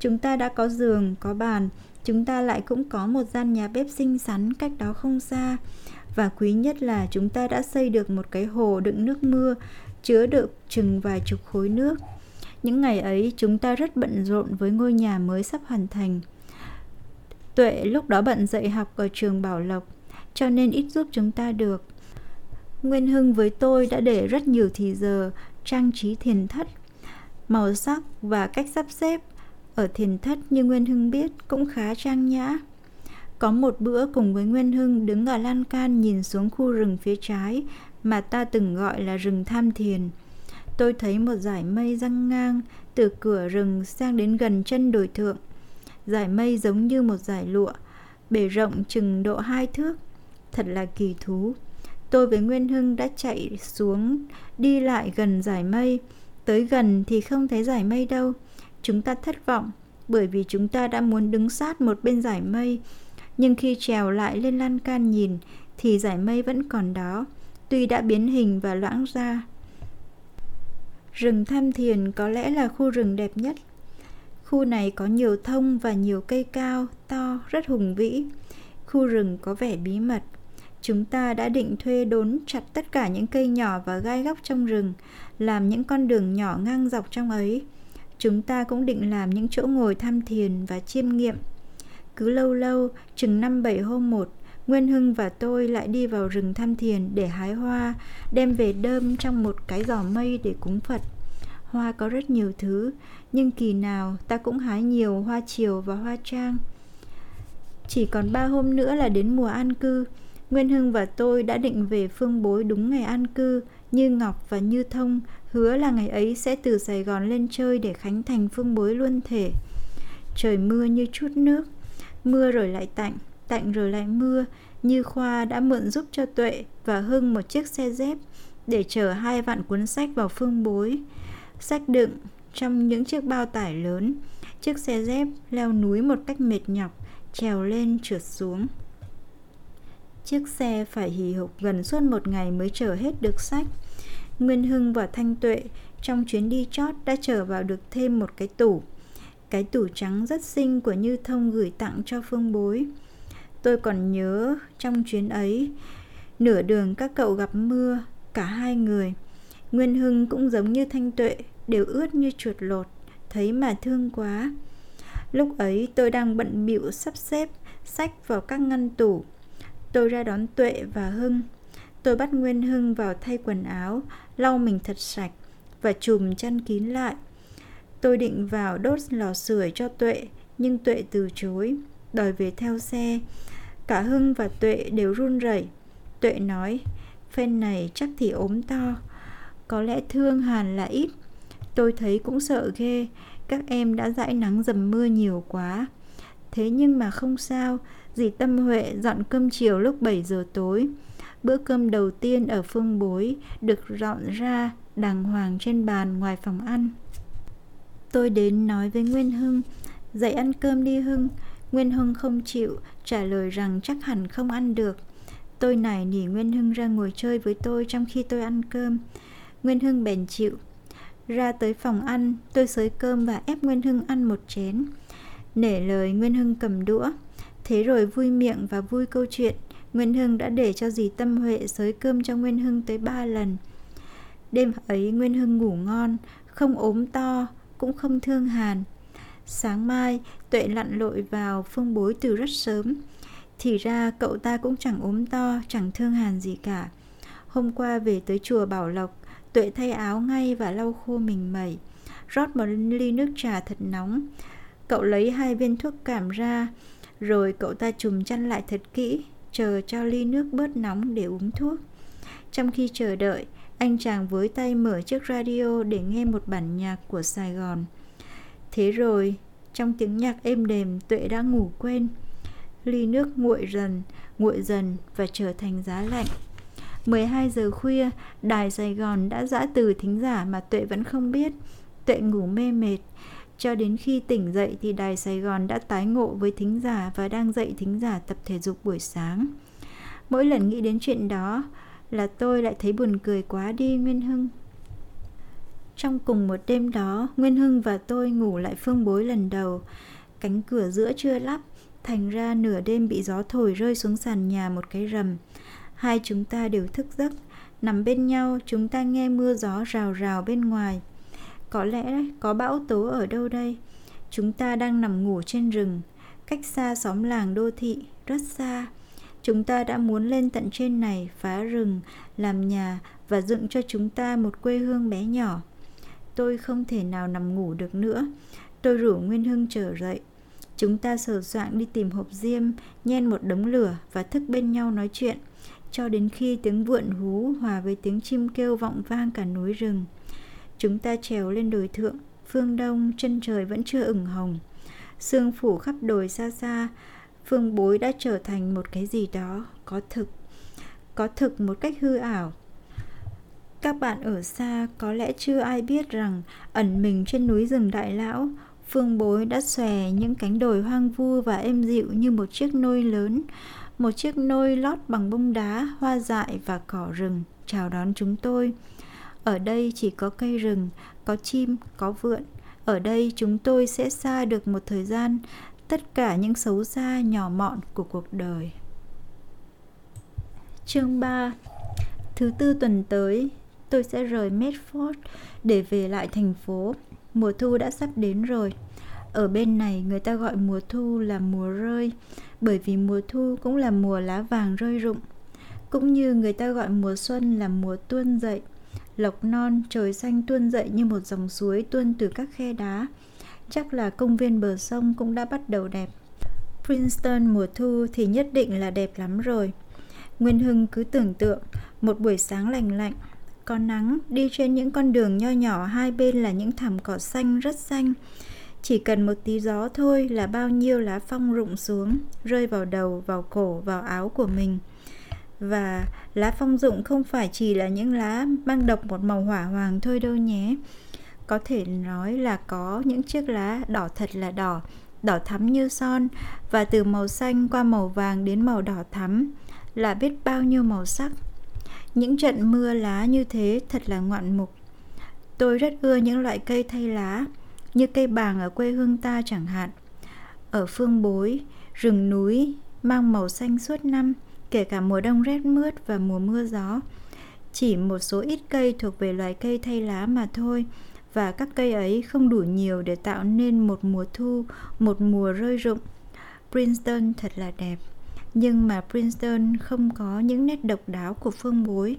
Chúng ta đã có giường, có bàn. Chúng ta lại cũng có một gian nhà bếp xinh xắn cách đó không xa và quý nhất là chúng ta đã xây được một cái hồ đựng nước mưa chứa được chừng vài chục khối nước những ngày ấy chúng ta rất bận rộn với ngôi nhà mới sắp hoàn thành tuệ lúc đó bận dạy học ở trường bảo lộc cho nên ít giúp chúng ta được nguyên hưng với tôi đã để rất nhiều thì giờ trang trí thiền thất màu sắc và cách sắp xếp ở thiền thất như nguyên hưng biết cũng khá trang nhã có một bữa cùng với Nguyên Hưng đứng ở lan can nhìn xuống khu rừng phía trái mà ta từng gọi là rừng tham thiền. Tôi thấy một dải mây răng ngang từ cửa rừng sang đến gần chân đồi thượng. Dải mây giống như một dải lụa, bề rộng chừng độ hai thước. Thật là kỳ thú. Tôi với Nguyên Hưng đã chạy xuống, đi lại gần giải mây. Tới gần thì không thấy giải mây đâu. Chúng ta thất vọng bởi vì chúng ta đã muốn đứng sát một bên giải mây. Nhưng khi trèo lại lên lan can nhìn thì giải mây vẫn còn đó, tuy đã biến hình và loãng ra. Rừng Tham Thiền có lẽ là khu rừng đẹp nhất. Khu này có nhiều thông và nhiều cây cao, to, rất hùng vĩ. Khu rừng có vẻ bí mật. Chúng ta đã định thuê đốn chặt tất cả những cây nhỏ và gai góc trong rừng, làm những con đường nhỏ ngang dọc trong ấy. Chúng ta cũng định làm những chỗ ngồi tham thiền và chiêm nghiệm. Cứ lâu lâu, chừng năm bảy hôm một, Nguyên Hưng và tôi lại đi vào rừng tham thiền để hái hoa, đem về đơm trong một cái giỏ mây để cúng Phật. Hoa có rất nhiều thứ, nhưng kỳ nào ta cũng hái nhiều hoa chiều và hoa trang. Chỉ còn ba hôm nữa là đến mùa an cư. Nguyên Hưng và tôi đã định về phương bối đúng ngày an cư, như Ngọc và Như Thông hứa là ngày ấy sẽ từ Sài Gòn lên chơi để khánh thành phương bối luôn thể. Trời mưa như chút nước, mưa rồi lại tạnh, tạnh rồi lại mưa, như Khoa đã mượn giúp cho Tuệ và Hưng một chiếc xe dép để chở hai vạn cuốn sách vào phương bối. Sách đựng trong những chiếc bao tải lớn, chiếc xe dép leo núi một cách mệt nhọc, trèo lên trượt xuống. Chiếc xe phải hì hục gần suốt một ngày mới chở hết được sách. Nguyên Hưng và Thanh Tuệ trong chuyến đi chót đã chở vào được thêm một cái tủ. Cái tủ trắng rất xinh của Như Thông gửi tặng cho Phương Bối. Tôi còn nhớ trong chuyến ấy, nửa đường các cậu gặp mưa, cả hai người. Nguyên Hưng cũng giống như Thanh Tuệ, đều ướt như chuột lột, thấy mà thương quá. Lúc ấy tôi đang bận bịu sắp xếp sách vào các ngăn tủ. Tôi ra đón Tuệ và Hưng. Tôi bắt Nguyên Hưng vào thay quần áo, lau mình thật sạch và chùm chăn kín lại. Tôi định vào đốt lò sưởi cho Tuệ, nhưng Tuệ từ chối, đòi về theo xe. Cả Hưng và Tuệ đều run rẩy. Tuệ nói, phen này chắc thì ốm to. Có lẽ thương Hàn là ít. Tôi thấy cũng sợ ghê, các em đã dãi nắng dầm mưa nhiều quá. Thế nhưng mà không sao, dì Tâm Huệ dọn cơm chiều lúc 7 giờ tối. Bữa cơm đầu tiên ở phương bối được dọn ra đàng hoàng trên bàn ngoài phòng ăn. Tôi đến nói với Nguyên Hưng, dậy ăn cơm đi Hưng. Nguyên Hưng không chịu, trả lời rằng chắc hẳn không ăn được. Tôi nài nỉ Nguyên Hưng ra ngồi chơi với tôi trong khi tôi ăn cơm. Nguyên Hưng bèn chịu. Ra tới phòng ăn, tôi xới cơm và ép Nguyên Hưng ăn một chén. Nể lời Nguyên Hưng cầm đũa. Thế rồi vui miệng và vui câu chuyện, Nguyên Hưng đã để cho dì Tâm Huệ xới cơm cho Nguyên Hưng tới ba lần. Đêm ấy Nguyên Hưng ngủ ngon, không ốm to, cũng không thương Hàn. Sáng mai, Tuệ lặn lội vào phương bối từ rất sớm. Thì ra cậu ta cũng chẳng ốm to, chẳng thương Hàn gì cả. Hôm qua về tới chùa Bảo Lộc, Tuệ thay áo ngay và lau khô mình mẩy. Rót một ly nước trà thật nóng. Cậu lấy hai viên thuốc cảm ra, rồi cậu ta chùm chăn lại thật kỹ, chờ cho ly nước bớt nóng để uống thuốc. Trong khi chờ đợi, anh chàng với tay mở chiếc radio để nghe một bản nhạc của Sài Gòn. Thế rồi, trong tiếng nhạc êm đềm, Tuệ đã ngủ quên. Ly nước nguội dần, nguội dần và trở thành giá lạnh. 12 giờ khuya, đài Sài Gòn đã dã từ thính giả mà Tuệ vẫn không biết. Tuệ ngủ mê mệt. Cho đến khi tỉnh dậy thì đài Sài Gòn đã tái ngộ với thính giả và đang dạy thính giả tập thể dục buổi sáng. Mỗi lần nghĩ đến chuyện đó là tôi lại thấy buồn cười quá đi Nguyên Hưng. Trong cùng một đêm đó, Nguyên Hưng và tôi ngủ lại phương bối lần đầu. Cánh cửa giữa chưa lắp, thành ra nửa đêm bị gió thổi rơi xuống sàn nhà một cái rầm. Hai chúng ta đều thức giấc, nằm bên nhau chúng ta nghe mưa gió rào rào bên ngoài. Có lẽ có bão tố ở đâu đây? Chúng ta đang nằm ngủ trên rừng, cách xa xóm làng đô thị, rất xa. Chúng ta đã muốn lên tận trên này phá rừng, làm nhà và dựng cho chúng ta một quê hương bé nhỏ. Tôi không thể nào nằm ngủ được nữa. Tôi rủ Nguyên Hưng trở dậy. Chúng ta sờ soạng đi tìm hộp diêm, nhen một đống lửa và thức bên nhau nói chuyện cho đến khi tiếng vượn hú hòa với tiếng chim kêu vọng vang cả núi rừng. Chúng ta trèo lên đồi thượng, phương đông chân trời vẫn chưa ửng hồng. Sương phủ khắp đồi xa xa, phương bối đã trở thành một cái gì đó có thực. Có thực một cách hư ảo. Các bạn ở xa có lẽ chưa ai biết rằng ẩn mình trên núi rừng đại lão, phương bối đã xòe những cánh đồi hoang vu và êm dịu như một chiếc nôi lớn, một chiếc nôi lót bằng bông đá, hoa dại và cỏ rừng chào đón chúng tôi. Ở đây chỉ có cây rừng, có chim, có vượn. Ở đây chúng tôi sẽ xa được một thời gian tất cả những xấu xa nhỏ mọn của cuộc đời. Chương 3 Thứ tư tuần tới, tôi sẽ rời Medford để về lại thành phố. Mùa thu đã sắp đến rồi. Ở bên này người ta gọi mùa thu là mùa rơi, bởi vì mùa thu cũng là mùa lá vàng rơi rụng. Cũng như người ta gọi mùa xuân là mùa tuôn dậy. Lộc non, trời xanh tuôn dậy như một dòng suối tuôn từ các khe đá. Chắc là công viên bờ sông cũng đã bắt đầu đẹp. Princeton mùa thu thì nhất định là đẹp lắm rồi. Nguyên Hưng cứ tưởng tượng một buổi sáng lành lạnh, có nắng đi trên những con đường nho nhỏ hai bên là những thảm cỏ xanh rất xanh. Chỉ cần một tí gió thôi là bao nhiêu lá phong rụng xuống, rơi vào đầu, vào cổ, vào áo của mình. Và lá phong dụng không phải chỉ là những lá mang độc một màu hỏa hoàng thôi đâu nhé. Có thể nói là có những chiếc lá đỏ thật là đỏ, đỏ thắm như son và từ màu xanh qua màu vàng đến màu đỏ thắm là biết bao nhiêu màu sắc. Những trận mưa lá như thế thật là ngoạn mục. Tôi rất ưa những loại cây thay lá, như cây bàng ở quê hương ta chẳng hạn. Ở phương bối, rừng núi mang màu xanh suốt năm, kể cả mùa đông rét mướt và mùa mưa gió. Chỉ một số ít cây thuộc về loài cây thay lá mà thôi, và các cây ấy không đủ nhiều để tạo nên một mùa thu, một mùa rơi rụng. Princeton thật là đẹp nhưng mà Princeton không có những nét độc đáo của phương bối.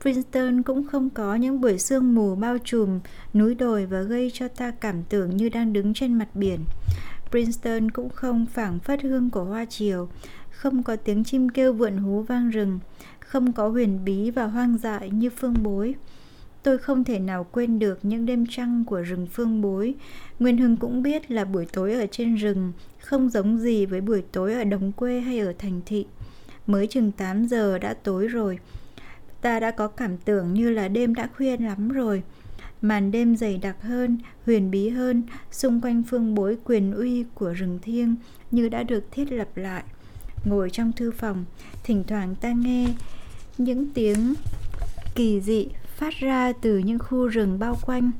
Princeton cũng không có những buổi sương mù bao trùm núi đồi và gây cho ta cảm tưởng như đang đứng trên mặt biển. Princeton cũng không phảng phất hương của hoa chiều, không có tiếng chim kêu vượn hú vang rừng, không có huyền bí và hoang dại như phương bối. Tôi không thể nào quên được những đêm trăng của rừng phương bối. Nguyên Hưng cũng biết là buổi tối ở trên rừng không giống gì với buổi tối ở đồng quê hay ở thành thị. Mới chừng 8 giờ đã tối rồi. Ta đã có cảm tưởng như là đêm đã khuya lắm rồi. Màn đêm dày đặc hơn, huyền bí hơn, xung quanh phương bối quyền uy của rừng thiêng như đã được thiết lập lại. Ngồi trong thư phòng, thỉnh thoảng ta nghe những tiếng kỳ dị phát ra từ những khu rừng bao quanh.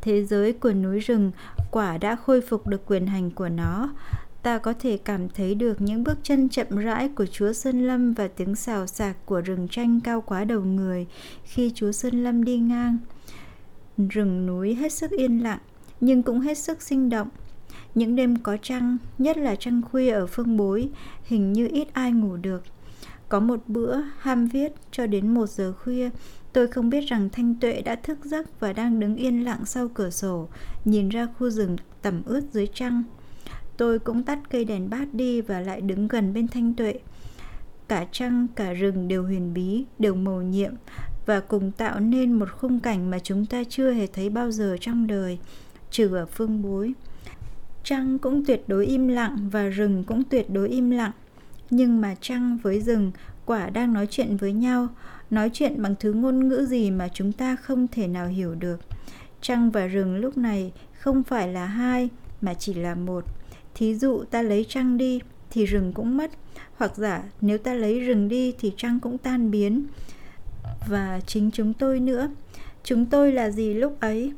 Thế giới của núi rừng quả đã khôi phục được quyền hành của nó. Ta có thể cảm thấy được những bước chân chậm rãi của Chúa Sơn Lâm và tiếng xào xạc của rừng tranh cao quá đầu người khi Chúa Sơn Lâm đi ngang. Rừng núi hết sức yên lặng, nhưng cũng hết sức sinh động. Những đêm có trăng, nhất là trăng khuya ở phương bối, hình như ít ai ngủ được. Có một bữa ham viết cho đến một giờ khuya, tôi không biết rằng Thanh Tuệ đã thức giấc và đang đứng yên lặng sau cửa sổ, nhìn ra khu rừng tẩm ướt dưới trăng. Tôi cũng tắt cây đèn bát đi và lại đứng gần bên Thanh Tuệ. Cả trăng, cả rừng đều huyền bí, đều màu nhiệm và cùng tạo nên một khung cảnh mà chúng ta chưa hề thấy bao giờ trong đời, trừ ở phương bối. Trăng cũng tuyệt đối im lặng và rừng cũng tuyệt đối im lặng. Nhưng mà trăng với rừng, quả đang nói chuyện với nhau, nói chuyện bằng thứ ngôn ngữ gì mà chúng ta không thể nào hiểu được. Trăng và rừng lúc này không phải là hai, mà chỉ là một. Thí dụ ta lấy trăng đi, thì rừng cũng mất. Hoặc giả nếu ta lấy rừng đi, thì trăng cũng tan biến. Và chính chúng tôi nữa. Chúng tôi là gì lúc ấy?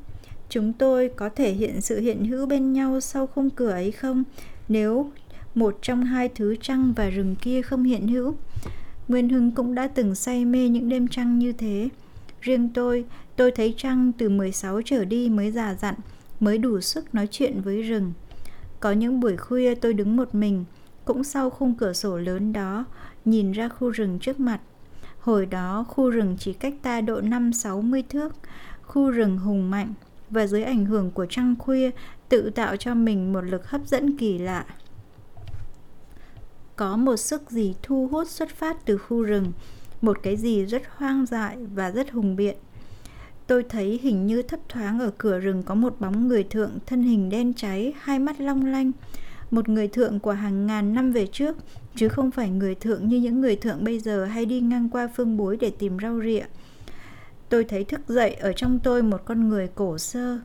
Chúng tôi có thể hiện sự hiện hữu bên nhau sau khung cửa ấy không nếu một trong hai thứ trăng và rừng kia không hiện hữu. Nguyên Hưng cũng đã từng say mê những đêm trăng như thế. Riêng tôi, tôi thấy trăng từ 16 trở đi mới già dặn, mới đủ sức nói chuyện với rừng. Có những buổi khuya tôi đứng một mình, cũng sau khung cửa sổ lớn đó, nhìn ra khu rừng trước mặt. Hồi đó khu rừng chỉ cách ta độ 5-60 thước, khu rừng hùng mạnh và dưới ảnh hưởng của trăng khuya tự tạo cho mình một lực hấp dẫn kỳ lạ. Có một sức gì thu hút xuất phát từ khu rừng một cái gì rất hoang dại và rất hùng biện. Tôi thấy hình như thấp thoáng ở cửa rừng có một bóng người thượng thân hình đen cháy hai mắt long lanh. Một người thượng của hàng ngàn năm về trước, chứ không phải người thượng như những người thượng bây giờ hay đi ngang qua phương bối để tìm rau rịa. Tôi thấy thức dậy ở trong tôi một con người cổ sơ.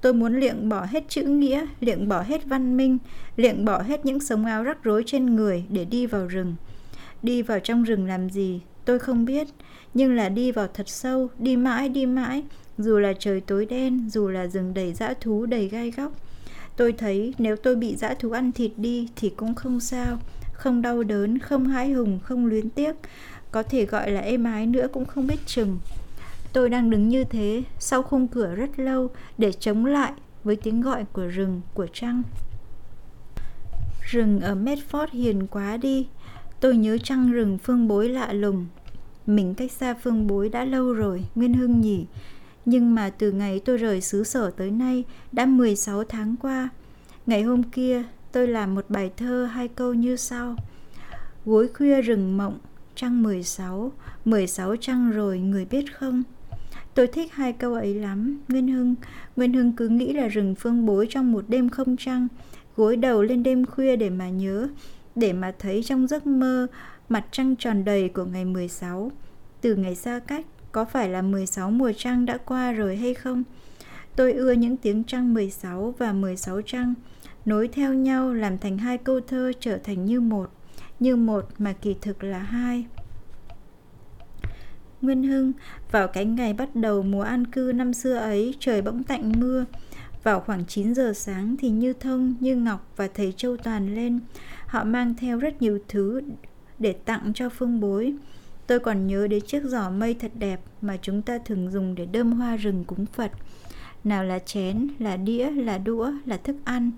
Tôi muốn liệng bỏ hết chữ nghĩa, liệng bỏ hết văn minh, liệng bỏ hết những sống áo rắc rối trên người để đi vào rừng. Đi vào trong rừng làm gì, tôi không biết, nhưng là đi vào thật sâu, đi mãi đi mãi, dù là trời tối đen, dù là rừng đầy dã thú đầy gai góc. Tôi thấy nếu tôi bị dã thú ăn thịt đi thì cũng không sao, không đau đớn, không hãi hùng, không luyến tiếc, có thể gọi là êm ái nữa cũng không biết chừng. Tôi đang đứng như thế sau khung cửa rất lâu để chống lại với tiếng gọi của rừng, của trăng. Rừng ở Medford hiền quá đi. Tôi nhớ trăng rừng phương bối lạ lùng. Mình cách xa phương bối đã lâu rồi, Nguyên Hưng nhỉ. Nhưng mà từ ngày tôi rời xứ sở tới nay đã 16 tháng qua. Ngày hôm kia tôi làm một bài thơ hai câu như sau. Gối khuya rừng mộng, trăng 16, 16 trăng rồi người biết không? Tôi thích hai câu ấy lắm, Nguyên Hưng. Nguyên Hưng cứ nghĩ là rừng phương bối trong một đêm không trăng, gối đầu lên đêm khuya để mà nhớ, để mà thấy trong giấc mơ mặt trăng tròn đầy của ngày 16. Từ ngày xa cách, có phải là 16 mùa trăng đã qua rồi hay không? Tôi ưa những tiếng trăng 16 và 16 trăng, nối theo nhau làm thành hai câu thơ trở thành như một, như một mà kỳ thực là hai. Nguyên Hưng, vào cái ngày bắt đầu mùa an cư năm xưa ấy, trời bỗng tạnh mưa. Vào khoảng 9 giờ sáng thì Như Thông, Như Ngọc và thầy Châu Toàn lên. Họ mang theo rất nhiều thứ để tặng cho phương bối. Tôi còn nhớ đến chiếc giỏ mây thật đẹp mà chúng ta thường dùng để đơm hoa rừng cúng Phật. Nào là chén, là đĩa, là đũa, là thức ăn.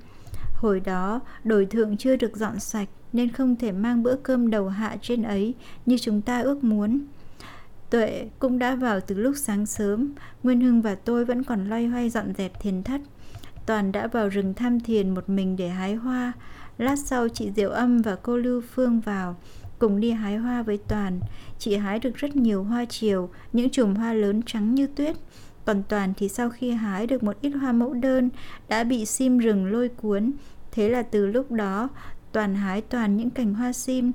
Hồi đó, đồi thượng chưa được dọn sạch nên không thể mang bữa cơm đầu hạ trên ấy như chúng ta ước muốn. Tuệ cũng đã vào từ lúc sáng sớm, Nguyên Hưng và tôi vẫn còn loay hoay dọn dẹp thiền thất. Toàn đã vào rừng tham thiền một mình để hái hoa. Lát sau chị Diệu Âm và cô Lưu Phương vào, cùng đi hái hoa với Toàn. Chị hái được rất nhiều hoa chiều, những chùm hoa lớn trắng như tuyết. Còn Toàn thì sau khi hái được một ít hoa mẫu đơn đã bị sim rừng lôi cuốn. Thế là từ lúc đó, Toàn hái toàn những cành hoa sim.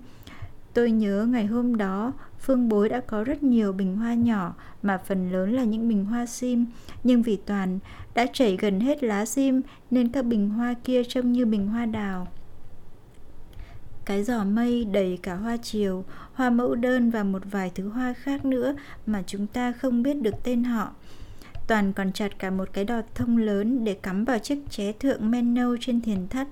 Tôi nhớ ngày hôm đó, Phương Bối đã có rất nhiều bình hoa nhỏ mà phần lớn là những bình hoa sim, nhưng vì Toàn đã chảy gần hết lá sim nên các bình hoa kia trông như bình hoa đào. Cái giỏ mây đầy cả hoa chiều, hoa mẫu đơn và một vài thứ hoa khác nữa mà chúng ta không biết được tên họ. Toàn còn chặt cả một cái đọt thông lớn để cắm vào chiếc ché thượng men nâu trên thiền thất.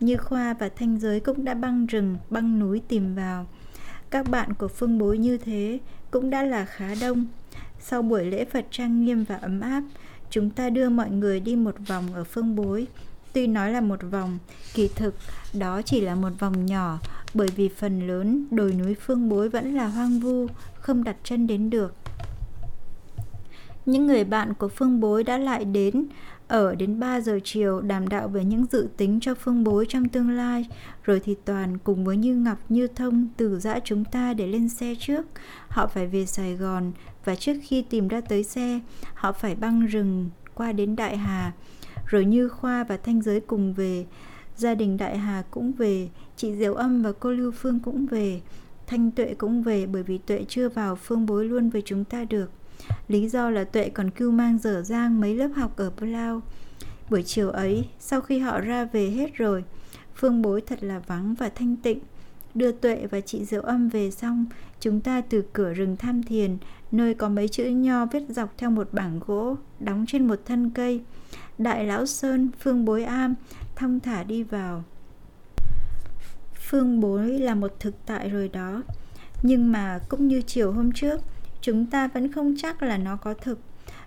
Như Khoa và Thanh Giới cũng đã băng rừng, băng núi tìm vào. Các bạn của Phương Bối như thế cũng đã là khá đông. Sau buổi lễ Phật trang nghiêm và ấm áp, chúng ta đưa mọi người đi một vòng ở Phương Bối. Tuy nói là một vòng, kỳ thực đó chỉ là một vòng nhỏ bởi vì phần lớn đồi núi Phương Bối vẫn là hoang vu, không đặt chân đến được. Những người bạn của Phương Bối đã lại đến ở đến 3 giờ chiều đàm đạo về những dự tính cho phương bối trong tương lai, rồi thì Toàn cùng với Như Ngọc Như Thông từ dã chúng ta để lên xe trước. Họ phải về Sài Gòn và trước khi tìm ra tới xe, họ phải băng rừng qua đến Đại Hà. Rồi Như Khoa và Thanh Giới cùng về, gia đình Đại Hà cũng về, chị Diệu Âm và cô Lưu Phương cũng về. Thanh Tuệ cũng về bởi vì Tuệ chưa vào phương bối luôn với chúng ta được. Lý do là Tuệ còn cưu mang dở dang mấy lớp học ở Palau. Buổi chiều ấy, sau khi họ ra về hết rồi, phương bối thật là vắng và thanh tịnh. Đưa Tuệ và chị Diệu Âm về xong, chúng ta từ cửa rừng tham thiền, nơi có mấy chữ nho viết dọc theo một bảng gỗ, đóng trên một thân cây. Đại Lão Sơn, Phương Bối Am, thong thả đi vào. Phương Bối là một thực tại rồi đó. Nhưng mà cũng như chiều hôm trước, chúng ta vẫn không chắc là nó có thực.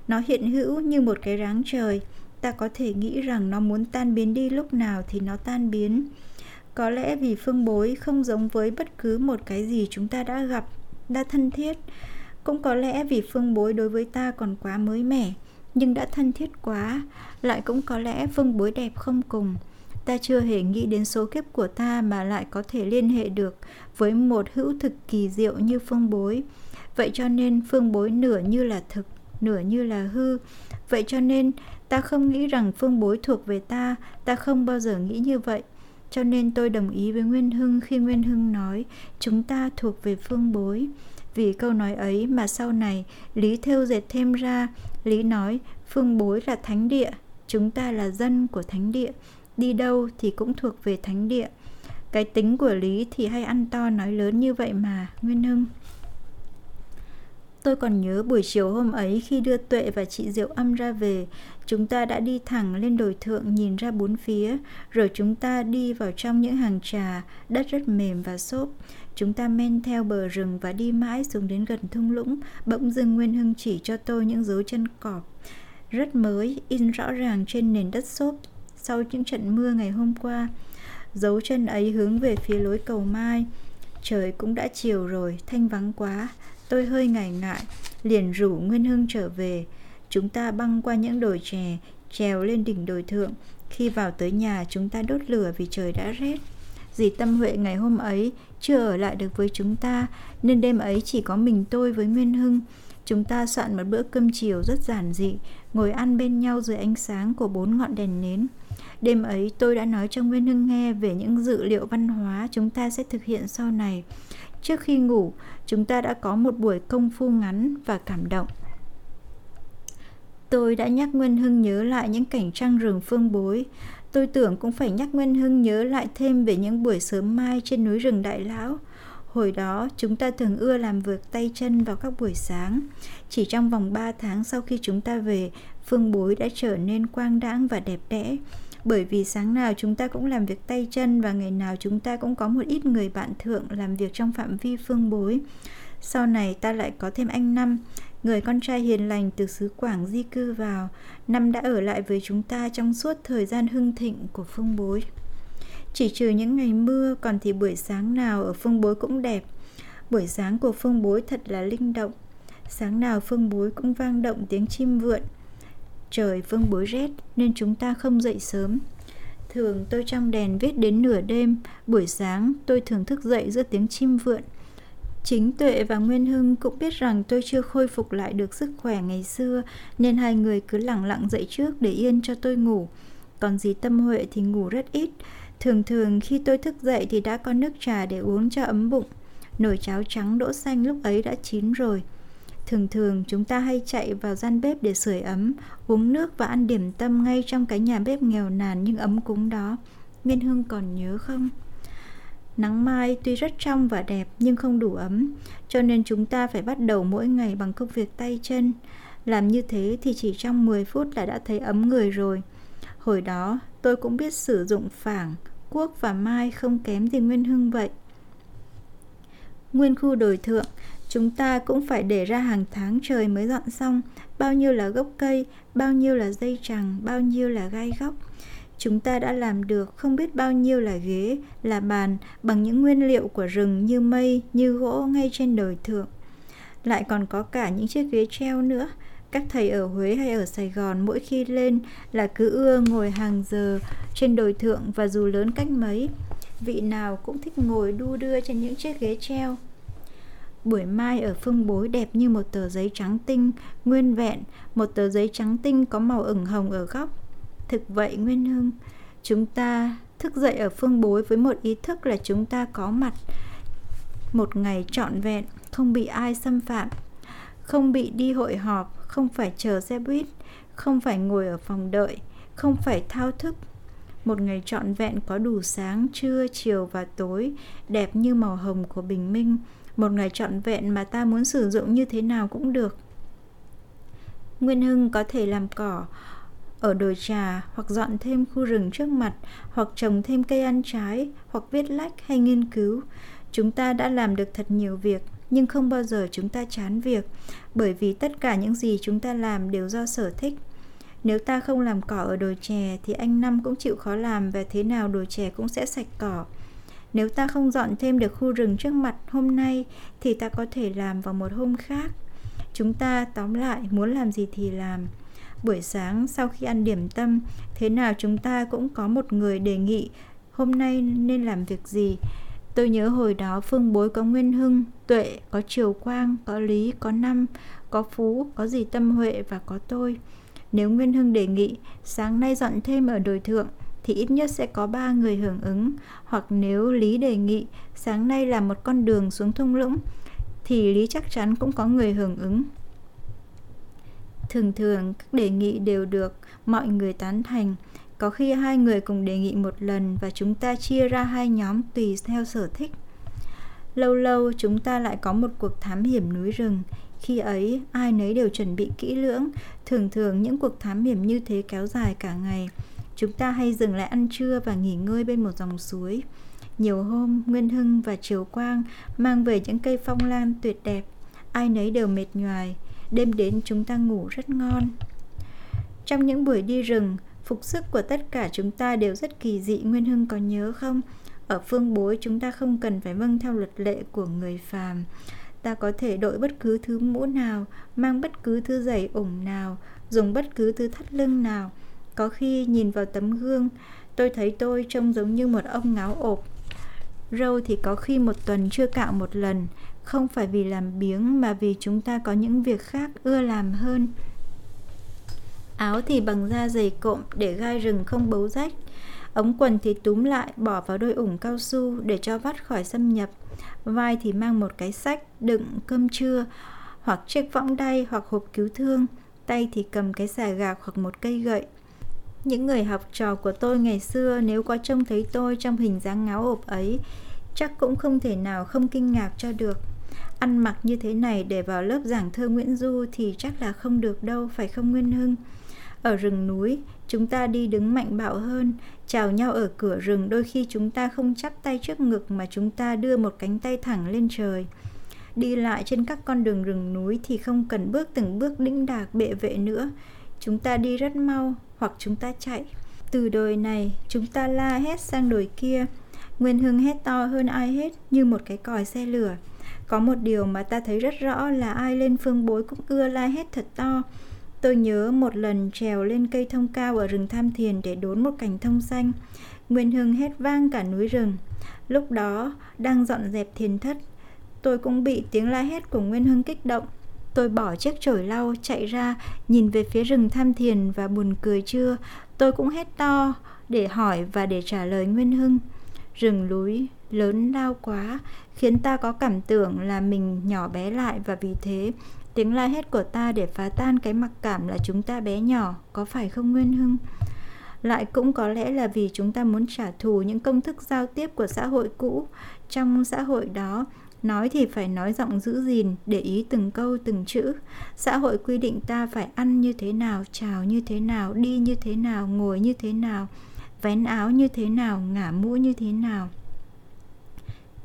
Nó hiện hữu như một cái ráng trời. Ta có thể nghĩ rằng nó muốn tan biến đi lúc nào thì nó tan biến. Có lẽ vì phương bối không giống với bất cứ một cái gì chúng ta đã gặp, đã thân thiết. Cũng có lẽ vì phương bối đối với ta còn quá mới mẻ, nhưng đã thân thiết quá, lại cũng có lẽ phương bối đẹp không cùng. Ta chưa hề nghĩ đến số kiếp của ta mà lại có thể liên hệ được với một hữu thực kỳ diệu như phương bối. Vậy cho nên phương bối nửa như là thực, nửa như là hư. Vậy cho nên ta không nghĩ rằng phương bối thuộc về ta, ta không bao giờ nghĩ như vậy. cho nên tôi đồng ý với Nguyên Hưng khi Nguyên Hưng nói chúng ta thuộc về phương bối. Vì câu nói ấy mà sau này Lý thêu dệt thêm ra, Lý nói phương bối là thánh địa, chúng ta là dân của thánh địa, đi đâu thì cũng thuộc về thánh địa. Cái tính của Lý thì hay ăn to nói lớn như vậy mà, Nguyên Hưng. Tôi còn nhớ buổi chiều hôm ấy khi đưa Tuệ và chị Diệu Âm ra về, chúng ta đã đi thẳng lên đồi thượng nhìn ra bốn phía, rồi chúng ta đi vào trong những hàng trà, đất rất mềm và xốp. Chúng ta men theo bờ rừng và đi mãi xuống đến gần thung lũng, bỗng dưng Nguyên Hưng chỉ cho tôi những dấu chân cọp rất mới, in rõ ràng trên nền đất xốp sau những trận mưa ngày hôm qua. Dấu chân ấy hướng về phía lối cầu mai. Trời cũng đã chiều rồi, thanh vắng quá. Tôi hơi ngại ngại, liền rủ Nguyên Hưng trở về. Chúng ta băng qua những đồi chè, trèo lên đỉnh đồi thượng. Khi vào tới nhà chúng ta đốt lửa vì trời đã rét. Dì Tâm Huệ ngày hôm ấy chưa ở lại được với chúng ta, nên đêm ấy chỉ có mình tôi với Nguyên Hưng. Chúng ta soạn một bữa cơm chiều rất giản dị, ngồi ăn bên nhau dưới ánh sáng của bốn ngọn đèn nến. Đêm ấy tôi đã nói cho Nguyên Hưng nghe về những dự liệu văn hóa chúng ta sẽ thực hiện sau này. Trước khi ngủ, chúng ta đã có một buổi công phu ngắn và cảm động. Tôi đã nhắc Nguyên Hưng nhớ lại những cảnh trăng rừng phương bối. Tôi tưởng cũng phải nhắc Nguyên Hưng nhớ lại thêm về những buổi sớm mai trên núi rừng Đại Lão. Hồi đó, chúng ta thường ưa làm việc tay chân vào các buổi sáng. Chỉ trong vòng 3 tháng sau khi chúng ta về, phương bối đã trở nên quang đãng và đẹp đẽ bởi vì sáng nào chúng ta cũng làm việc tay chân và ngày nào chúng ta cũng có một ít người bạn thượng làm việc trong phạm vi phương bối. Sau này ta lại có thêm anh Năm, người con trai hiền lành từ xứ Quảng di cư vào. Năm đã ở lại với chúng ta trong suốt thời gian hưng thịnh của phương bối. Chỉ trừ những ngày mưa, còn thì buổi sáng nào ở phương bối cũng đẹp. Buổi sáng của phương bối thật là linh động. Sáng nào phương bối cũng vang động tiếng chim vượn, Trời phương bối rét nên chúng ta không dậy sớm. Thường tôi trong đèn viết đến nửa đêm, buổi sáng tôi thường thức dậy giữa tiếng chim vượn. Chính Tuệ và Nguyên Hưng cũng biết rằng tôi chưa khôi phục lại được sức khỏe ngày xưa nên hai người cứ lặng lặng dậy trước để yên cho tôi ngủ. Còn dì Tâm Huệ thì ngủ rất ít. Thường thường khi tôi thức dậy thì đã có nước trà để uống cho ấm bụng. Nồi cháo trắng đỗ xanh lúc ấy đã chín rồi. Thường thường chúng ta hay chạy vào gian bếp để sưởi ấm, uống nước và ăn điểm tâm ngay trong cái nhà bếp nghèo nàn nhưng ấm cúng đó. Miên Hương còn nhớ không? Nắng mai tuy rất trong và đẹp nhưng không đủ ấm, cho nên chúng ta phải bắt đầu mỗi ngày bằng công việc tay chân. Làm như thế thì chỉ trong 10 phút là đã thấy ấm người rồi. Hồi đó tôi cũng biết sử dụng phảng, cuốc và mai không kém gì Nguyên Hưng vậy. Nguyên khu đồi thượng Chúng ta cũng phải để ra hàng tháng trời mới dọn xong. Bao nhiêu là gốc cây, bao nhiêu là dây chằng, bao nhiêu là gai góc. Chúng ta đã làm được không biết bao nhiêu là ghế, là bàn Bằng những nguyên liệu của rừng như mây, như gỗ ngay trên đồi thượng. Lại còn có cả những chiếc ghế treo nữa. Các thầy ở Huế hay ở Sài Gòn mỗi khi lên là cứ ưa ngồi hàng giờ trên đồi thượng và dù lớn cách mấy, vị nào cũng thích ngồi đu đưa trên những chiếc ghế treo. Buổi mai ở phương bối đẹp như một tờ giấy trắng tinh, nguyên vẹn, một tờ giấy trắng tinh có màu ửng hồng ở góc. Thực vậy Nguyên Hưng, chúng ta thức dậy ở phương bối với một ý thức là chúng ta có mặt một ngày trọn vẹn, không bị ai xâm phạm, không bị đi hội họp, không phải chờ xe buýt, không phải ngồi ở phòng đợi, không phải thao thức. Một ngày trọn vẹn có đủ sáng, trưa, chiều và tối, đẹp như màu hồng của bình minh, một ngày trọn vẹn mà ta muốn sử dụng như thế nào cũng được. Nguyên Hưng có thể làm cỏ ở đồi trà hoặc dọn thêm khu rừng trước mặt, hoặc trồng thêm cây ăn trái, hoặc viết lách hay nghiên cứu. Chúng ta đã làm được thật nhiều việc, nhưng không bao giờ chúng ta chán việc, bởi vì tất cả những gì chúng ta làm đều do sở thích. Nếu ta không làm cỏ ở đồi chè thì anh năm cũng chịu khó làm và thế nào đồi chè cũng sẽ sạch cỏ nếu ta không dọn thêm được khu rừng trước mặt hôm nay thì ta có thể làm vào một hôm khác. Chúng ta tóm lại muốn làm gì thì làm. Buổi sáng sau khi ăn điểm tâm, thế nào chúng ta cũng có một người đề nghị hôm nay nên làm việc gì. Tôi nhớ hồi đó phương bối có Nguyên Hưng, Tuệ, có Triều Quang, có Lý, có Năm, có Phú, có gì Tâm Huệ và có tôi. Nếu Nguyên Hưng đề nghị sáng nay dọn thêm ở đồi thượng thì ít nhất sẽ có ba người hưởng ứng. Hoặc nếu Lý đề nghị sáng nay là một con đường xuống thung lũng, thì Lý chắc chắn cũng có người hưởng ứng. Thường thường các đề nghị đều được mọi người tán thành. Có khi hai người cùng đề nghị một lần và chúng ta chia ra hai nhóm tùy theo sở thích. Lâu lâu chúng ta lại có một cuộc thám hiểm núi rừng. Khi ấy, ai nấy đều chuẩn bị kỹ lưỡng. Thường thường những cuộc thám hiểm như thế kéo dài cả ngày. Chúng ta hay dừng lại ăn trưa và nghỉ ngơi bên một dòng suối. Nhiều hôm, Nguyên Hưng và Triều Quang mang về những cây phong lan tuyệt đẹp. Ai nấy đều mệt nhoài. Đêm đến chúng ta ngủ rất ngon. Trong những buổi đi rừng, phục sức của tất cả chúng ta đều rất kỳ dị. Nguyên Hưng có nhớ không? Ở phương bối chúng ta không cần phải vâng theo luật lệ của người phàm. Ta có thể đội bất cứ thứ mũ nào, mang bất cứ thứ giày ủng nào, dùng bất cứ thứ thắt lưng nào. Có khi nhìn vào tấm gương, tôi thấy tôi trông giống như một ông ngáo ộp. Râu thì có khi một tuần chưa cạo một lần, không phải vì làm biếng mà vì chúng ta có những việc khác ưa làm hơn. Áo thì bằng da dày cộm để gai rừng không bấu rách. Ống quần thì túm lại bỏ vào đôi ủng cao su để cho vắt khỏi xâm nhập. Vai thì mang một cái sách đựng cơm trưa hoặc chiếc võng đay hoặc hộp cứu thương. Tay thì cầm cái xà gạc hoặc một cây gậy. Những người học trò của tôi ngày xưa nếu có trông thấy tôi trong hình dáng ngáo ộp ấy chắc cũng không thể nào không kinh ngạc cho được. Ăn mặc như thế này để vào lớp giảng thơ Nguyễn Du thì chắc là không được đâu, phải không Nguyên Hưng? Ở rừng núi, chúng ta đi đứng mạnh bạo hơn, chào nhau ở cửa rừng đôi khi chúng ta không chắp tay trước ngực mà chúng ta đưa một cánh tay thẳng lên trời. Đi lại trên các con đường rừng núi thì không cần bước từng bước đĩnh đạc bệ vệ nữa. Chúng ta đi rất mau hoặc chúng ta chạy. Từ đồi này, chúng ta la hét sang đồi kia. Nguyên Hưng hét to hơn ai hết như một cái còi xe lửa. Có một điều mà ta thấy rất rõ là ai lên phương bối cũng ưa la hét thật to. Tôi nhớ một lần trèo lên cây thông cao ở rừng Tham Thiền để đốn một cành thông xanh. Nguyên Hưng hét vang cả núi rừng. Lúc đó, đang dọn dẹp thiền thất, tôi cũng bị tiếng la hét của Nguyên Hưng kích động. Tôi bỏ chiếc chổi lau chạy ra, nhìn về phía rừng Tham Thiền và buồn cười chưa. Tôi cũng hét to để hỏi và để trả lời Nguyên Hưng. Rừng núi lớn lao quá, khiến ta có cảm tưởng là mình nhỏ bé lại và vì thế Tiếng la hét của ta để phá tan cái mặc cảm là chúng ta bé nhỏ, có phải không Nguyên Hưng? Lại cũng có lẽ là vì chúng ta muốn trả thù những công thức giao tiếp của xã hội cũ. Trong xã hội đó, nói thì phải nói giọng giữ gìn, để ý từng câu từng chữ. Xã hội quy định ta phải ăn như thế nào, chào như thế nào, đi như thế nào, ngồi như thế nào, vén áo như thế nào, ngả mũ như thế nào.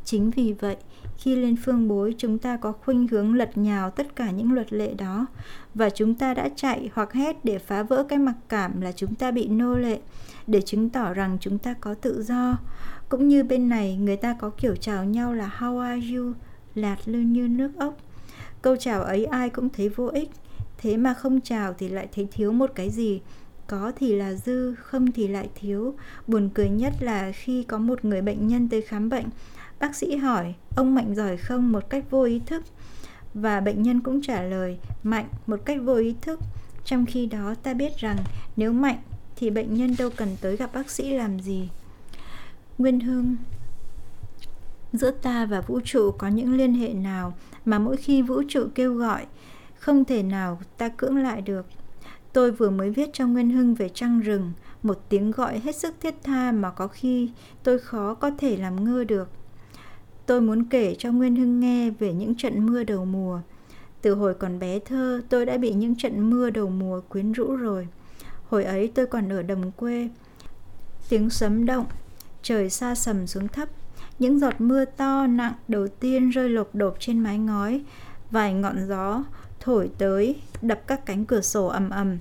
Chính vì vậy, khi lên phương bối, chúng ta có khuynh hướng lật nhào tất cả những luật lệ đó. Và chúng ta đã chạy hoặc hét để phá vỡ cái mặc cảm là chúng ta bị nô lệ, để chứng tỏ rằng chúng ta có tự do. Cũng như bên này, người ta có kiểu chào nhau là, how are you? Lạt lư như nước ốc. Câu chào ấy ai cũng thấy vô ích. Thế mà không chào thì lại thấy thiếu một cái gì. Có thì là dư, không thì lại thiếu. Buồn cười nhất là khi có một người bệnh nhân tới khám bệnh. Bác sĩ hỏi, ông Mạnh giỏi không một cách vô ý thức? Và bệnh nhân cũng trả lời, Mạnh một cách vô ý thức. Trong khi đó ta biết rằng nếu Mạnh thì bệnh nhân đâu cần tới gặp bác sĩ làm gì. Nguyên Hương Giữa ta và vũ trụ có những liên hệ nào mà mỗi khi vũ trụ kêu gọi, không thể nào ta cưỡng lại được. Tôi vừa mới viết cho Nguyên Hưng về trăng rừng, một tiếng gọi hết sức thiết tha mà có khi tôi khó có thể làm ngơ được. Tôi muốn kể cho Nguyên Hưng nghe về những trận mưa đầu mùa. Từ hồi còn bé thơ, tôi đã bị những trận mưa đầu mùa quyến rũ rồi. Hồi ấy tôi còn ở đồng quê. Tiếng sấm động, trời xa sầm xuống thấp. Những giọt mưa to nặng đầu tiên rơi lộp đột trên mái ngói. Vài ngọn gió thổi tới, đập các cánh cửa sổ ầm ầm.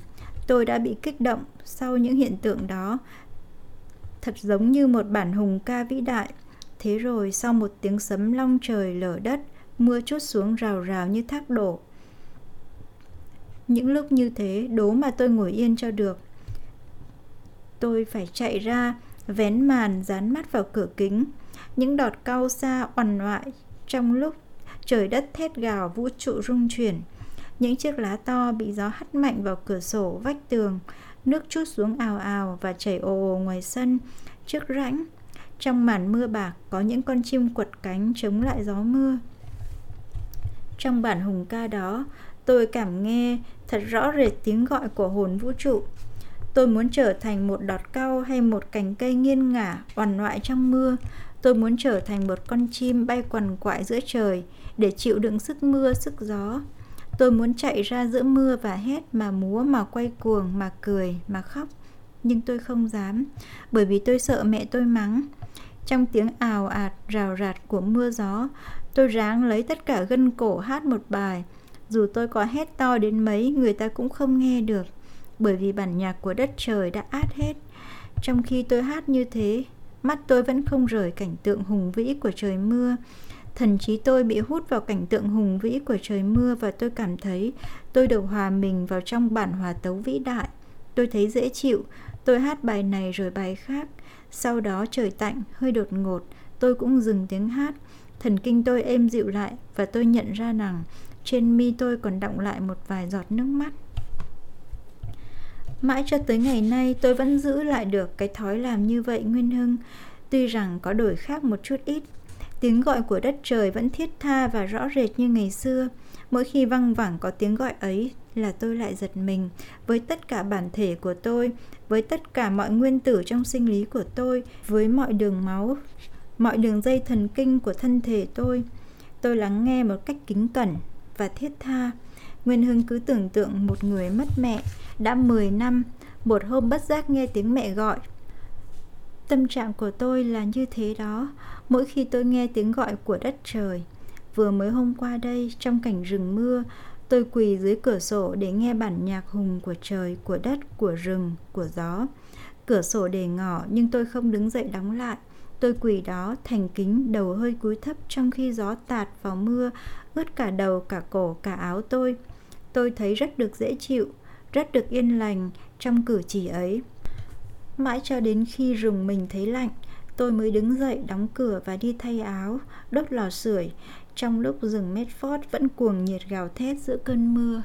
Tôi đã bị kích động sau những hiện tượng đó. Thật giống như một bản hùng ca vĩ đại Thế rồi sau một tiếng sấm long trời lở đất, mưa chút xuống rào rào như thác đổ. Những lúc như thế, đố mà tôi ngồi yên cho được. Tôi phải chạy ra, vén màn dán mắt vào cửa kính. Những đọt cao xa oằn ngoại trong lúc trời đất thét gào vũ trụ rung chuyển. Những chiếc lá to bị gió hắt mạnh vào cửa sổ, vách tường. Nước chút xuống ào ào và chảy ồ ồ ngoài sân, trước rãnh. Trong màn mưa bạc có những con chim quật cánh chống lại gió mưa. Trong bản hùng ca đó, tôi cảm nghe thật rõ rệt tiếng gọi của hồn vũ trụ. Tôi muốn trở thành một đọt cau hay một cành cây nghiêng ngả, oằn ngoại trong mưa. Tôi muốn trở thành một con chim bay quằn quại giữa trời để chịu đựng sức mưa, sức gió. Tôi muốn chạy ra giữa mưa và hét mà múa mà quay cuồng mà cười mà khóc. Nhưng tôi không dám, bởi vì tôi sợ mẹ tôi mắng. Trong tiếng ào ạt rào rạt của mưa gió, tôi ráng lấy tất cả gân cổ hát một bài. Dù tôi có hét to đến mấy, người ta cũng không nghe được, bởi vì bản nhạc của đất trời đã át hết. Trong khi tôi hát như thế, mắt tôi vẫn không rời cảnh tượng hùng vĩ của trời mưa, Thần trí tôi bị hút vào cảnh tượng hùng vĩ của trời mưa và tôi cảm thấy tôi được hòa mình vào trong bản hòa tấu vĩ đại. Tôi thấy dễ chịu, tôi hát bài này rồi bài khác. Sau đó trời tạnh, hơi đột ngột, tôi cũng dừng tiếng hát. Thần kinh tôi êm dịu lại và tôi nhận ra rằng trên mi tôi còn đọng lại một vài giọt nước mắt. Mãi cho tới ngày nay tôi vẫn giữ lại được cái thói làm như vậy Nguyên Hưng Tuy rằng có đổi khác một chút ít Tiếng gọi của đất trời vẫn thiết tha và rõ rệt như ngày xưa. Mỗi khi văng vẳng có tiếng gọi ấy là tôi lại giật mình với tất cả bản thể của tôi, với tất cả mọi nguyên tử trong sinh lý của tôi, với mọi đường máu, mọi đường dây thần kinh của thân thể tôi. Tôi lắng nghe một cách kính cẩn và thiết tha. Nguyên Hưng cứ tưởng tượng một người mất mẹ đã 10 năm, một hôm bất giác nghe tiếng mẹ gọi Tâm trạng của tôi là như thế đó, mỗi khi tôi nghe tiếng gọi của đất trời. Vừa mới hôm qua đây, trong cảnh rừng mưa, tôi quỳ dưới cửa sổ để nghe bản nhạc hùng của trời, của đất, của rừng, của gió. Cửa sổ để ngỏ nhưng tôi không đứng dậy đóng lại. Tôi quỳ đó thành kính đầu hơi cúi thấp trong khi gió tạt vào mưa, ướt cả đầu, cả cổ, cả áo tôi. Tôi thấy rất được dễ chịu, rất được yên lành trong cử chỉ ấy. Mãi cho đến khi rùng mình thấy lạnh, tôi mới đứng dậy đóng cửa và đi thay áo, đốt lò sưởi, trong lúc rừng Medford vẫn cuồng nhiệt gào thét giữa cơn mưa.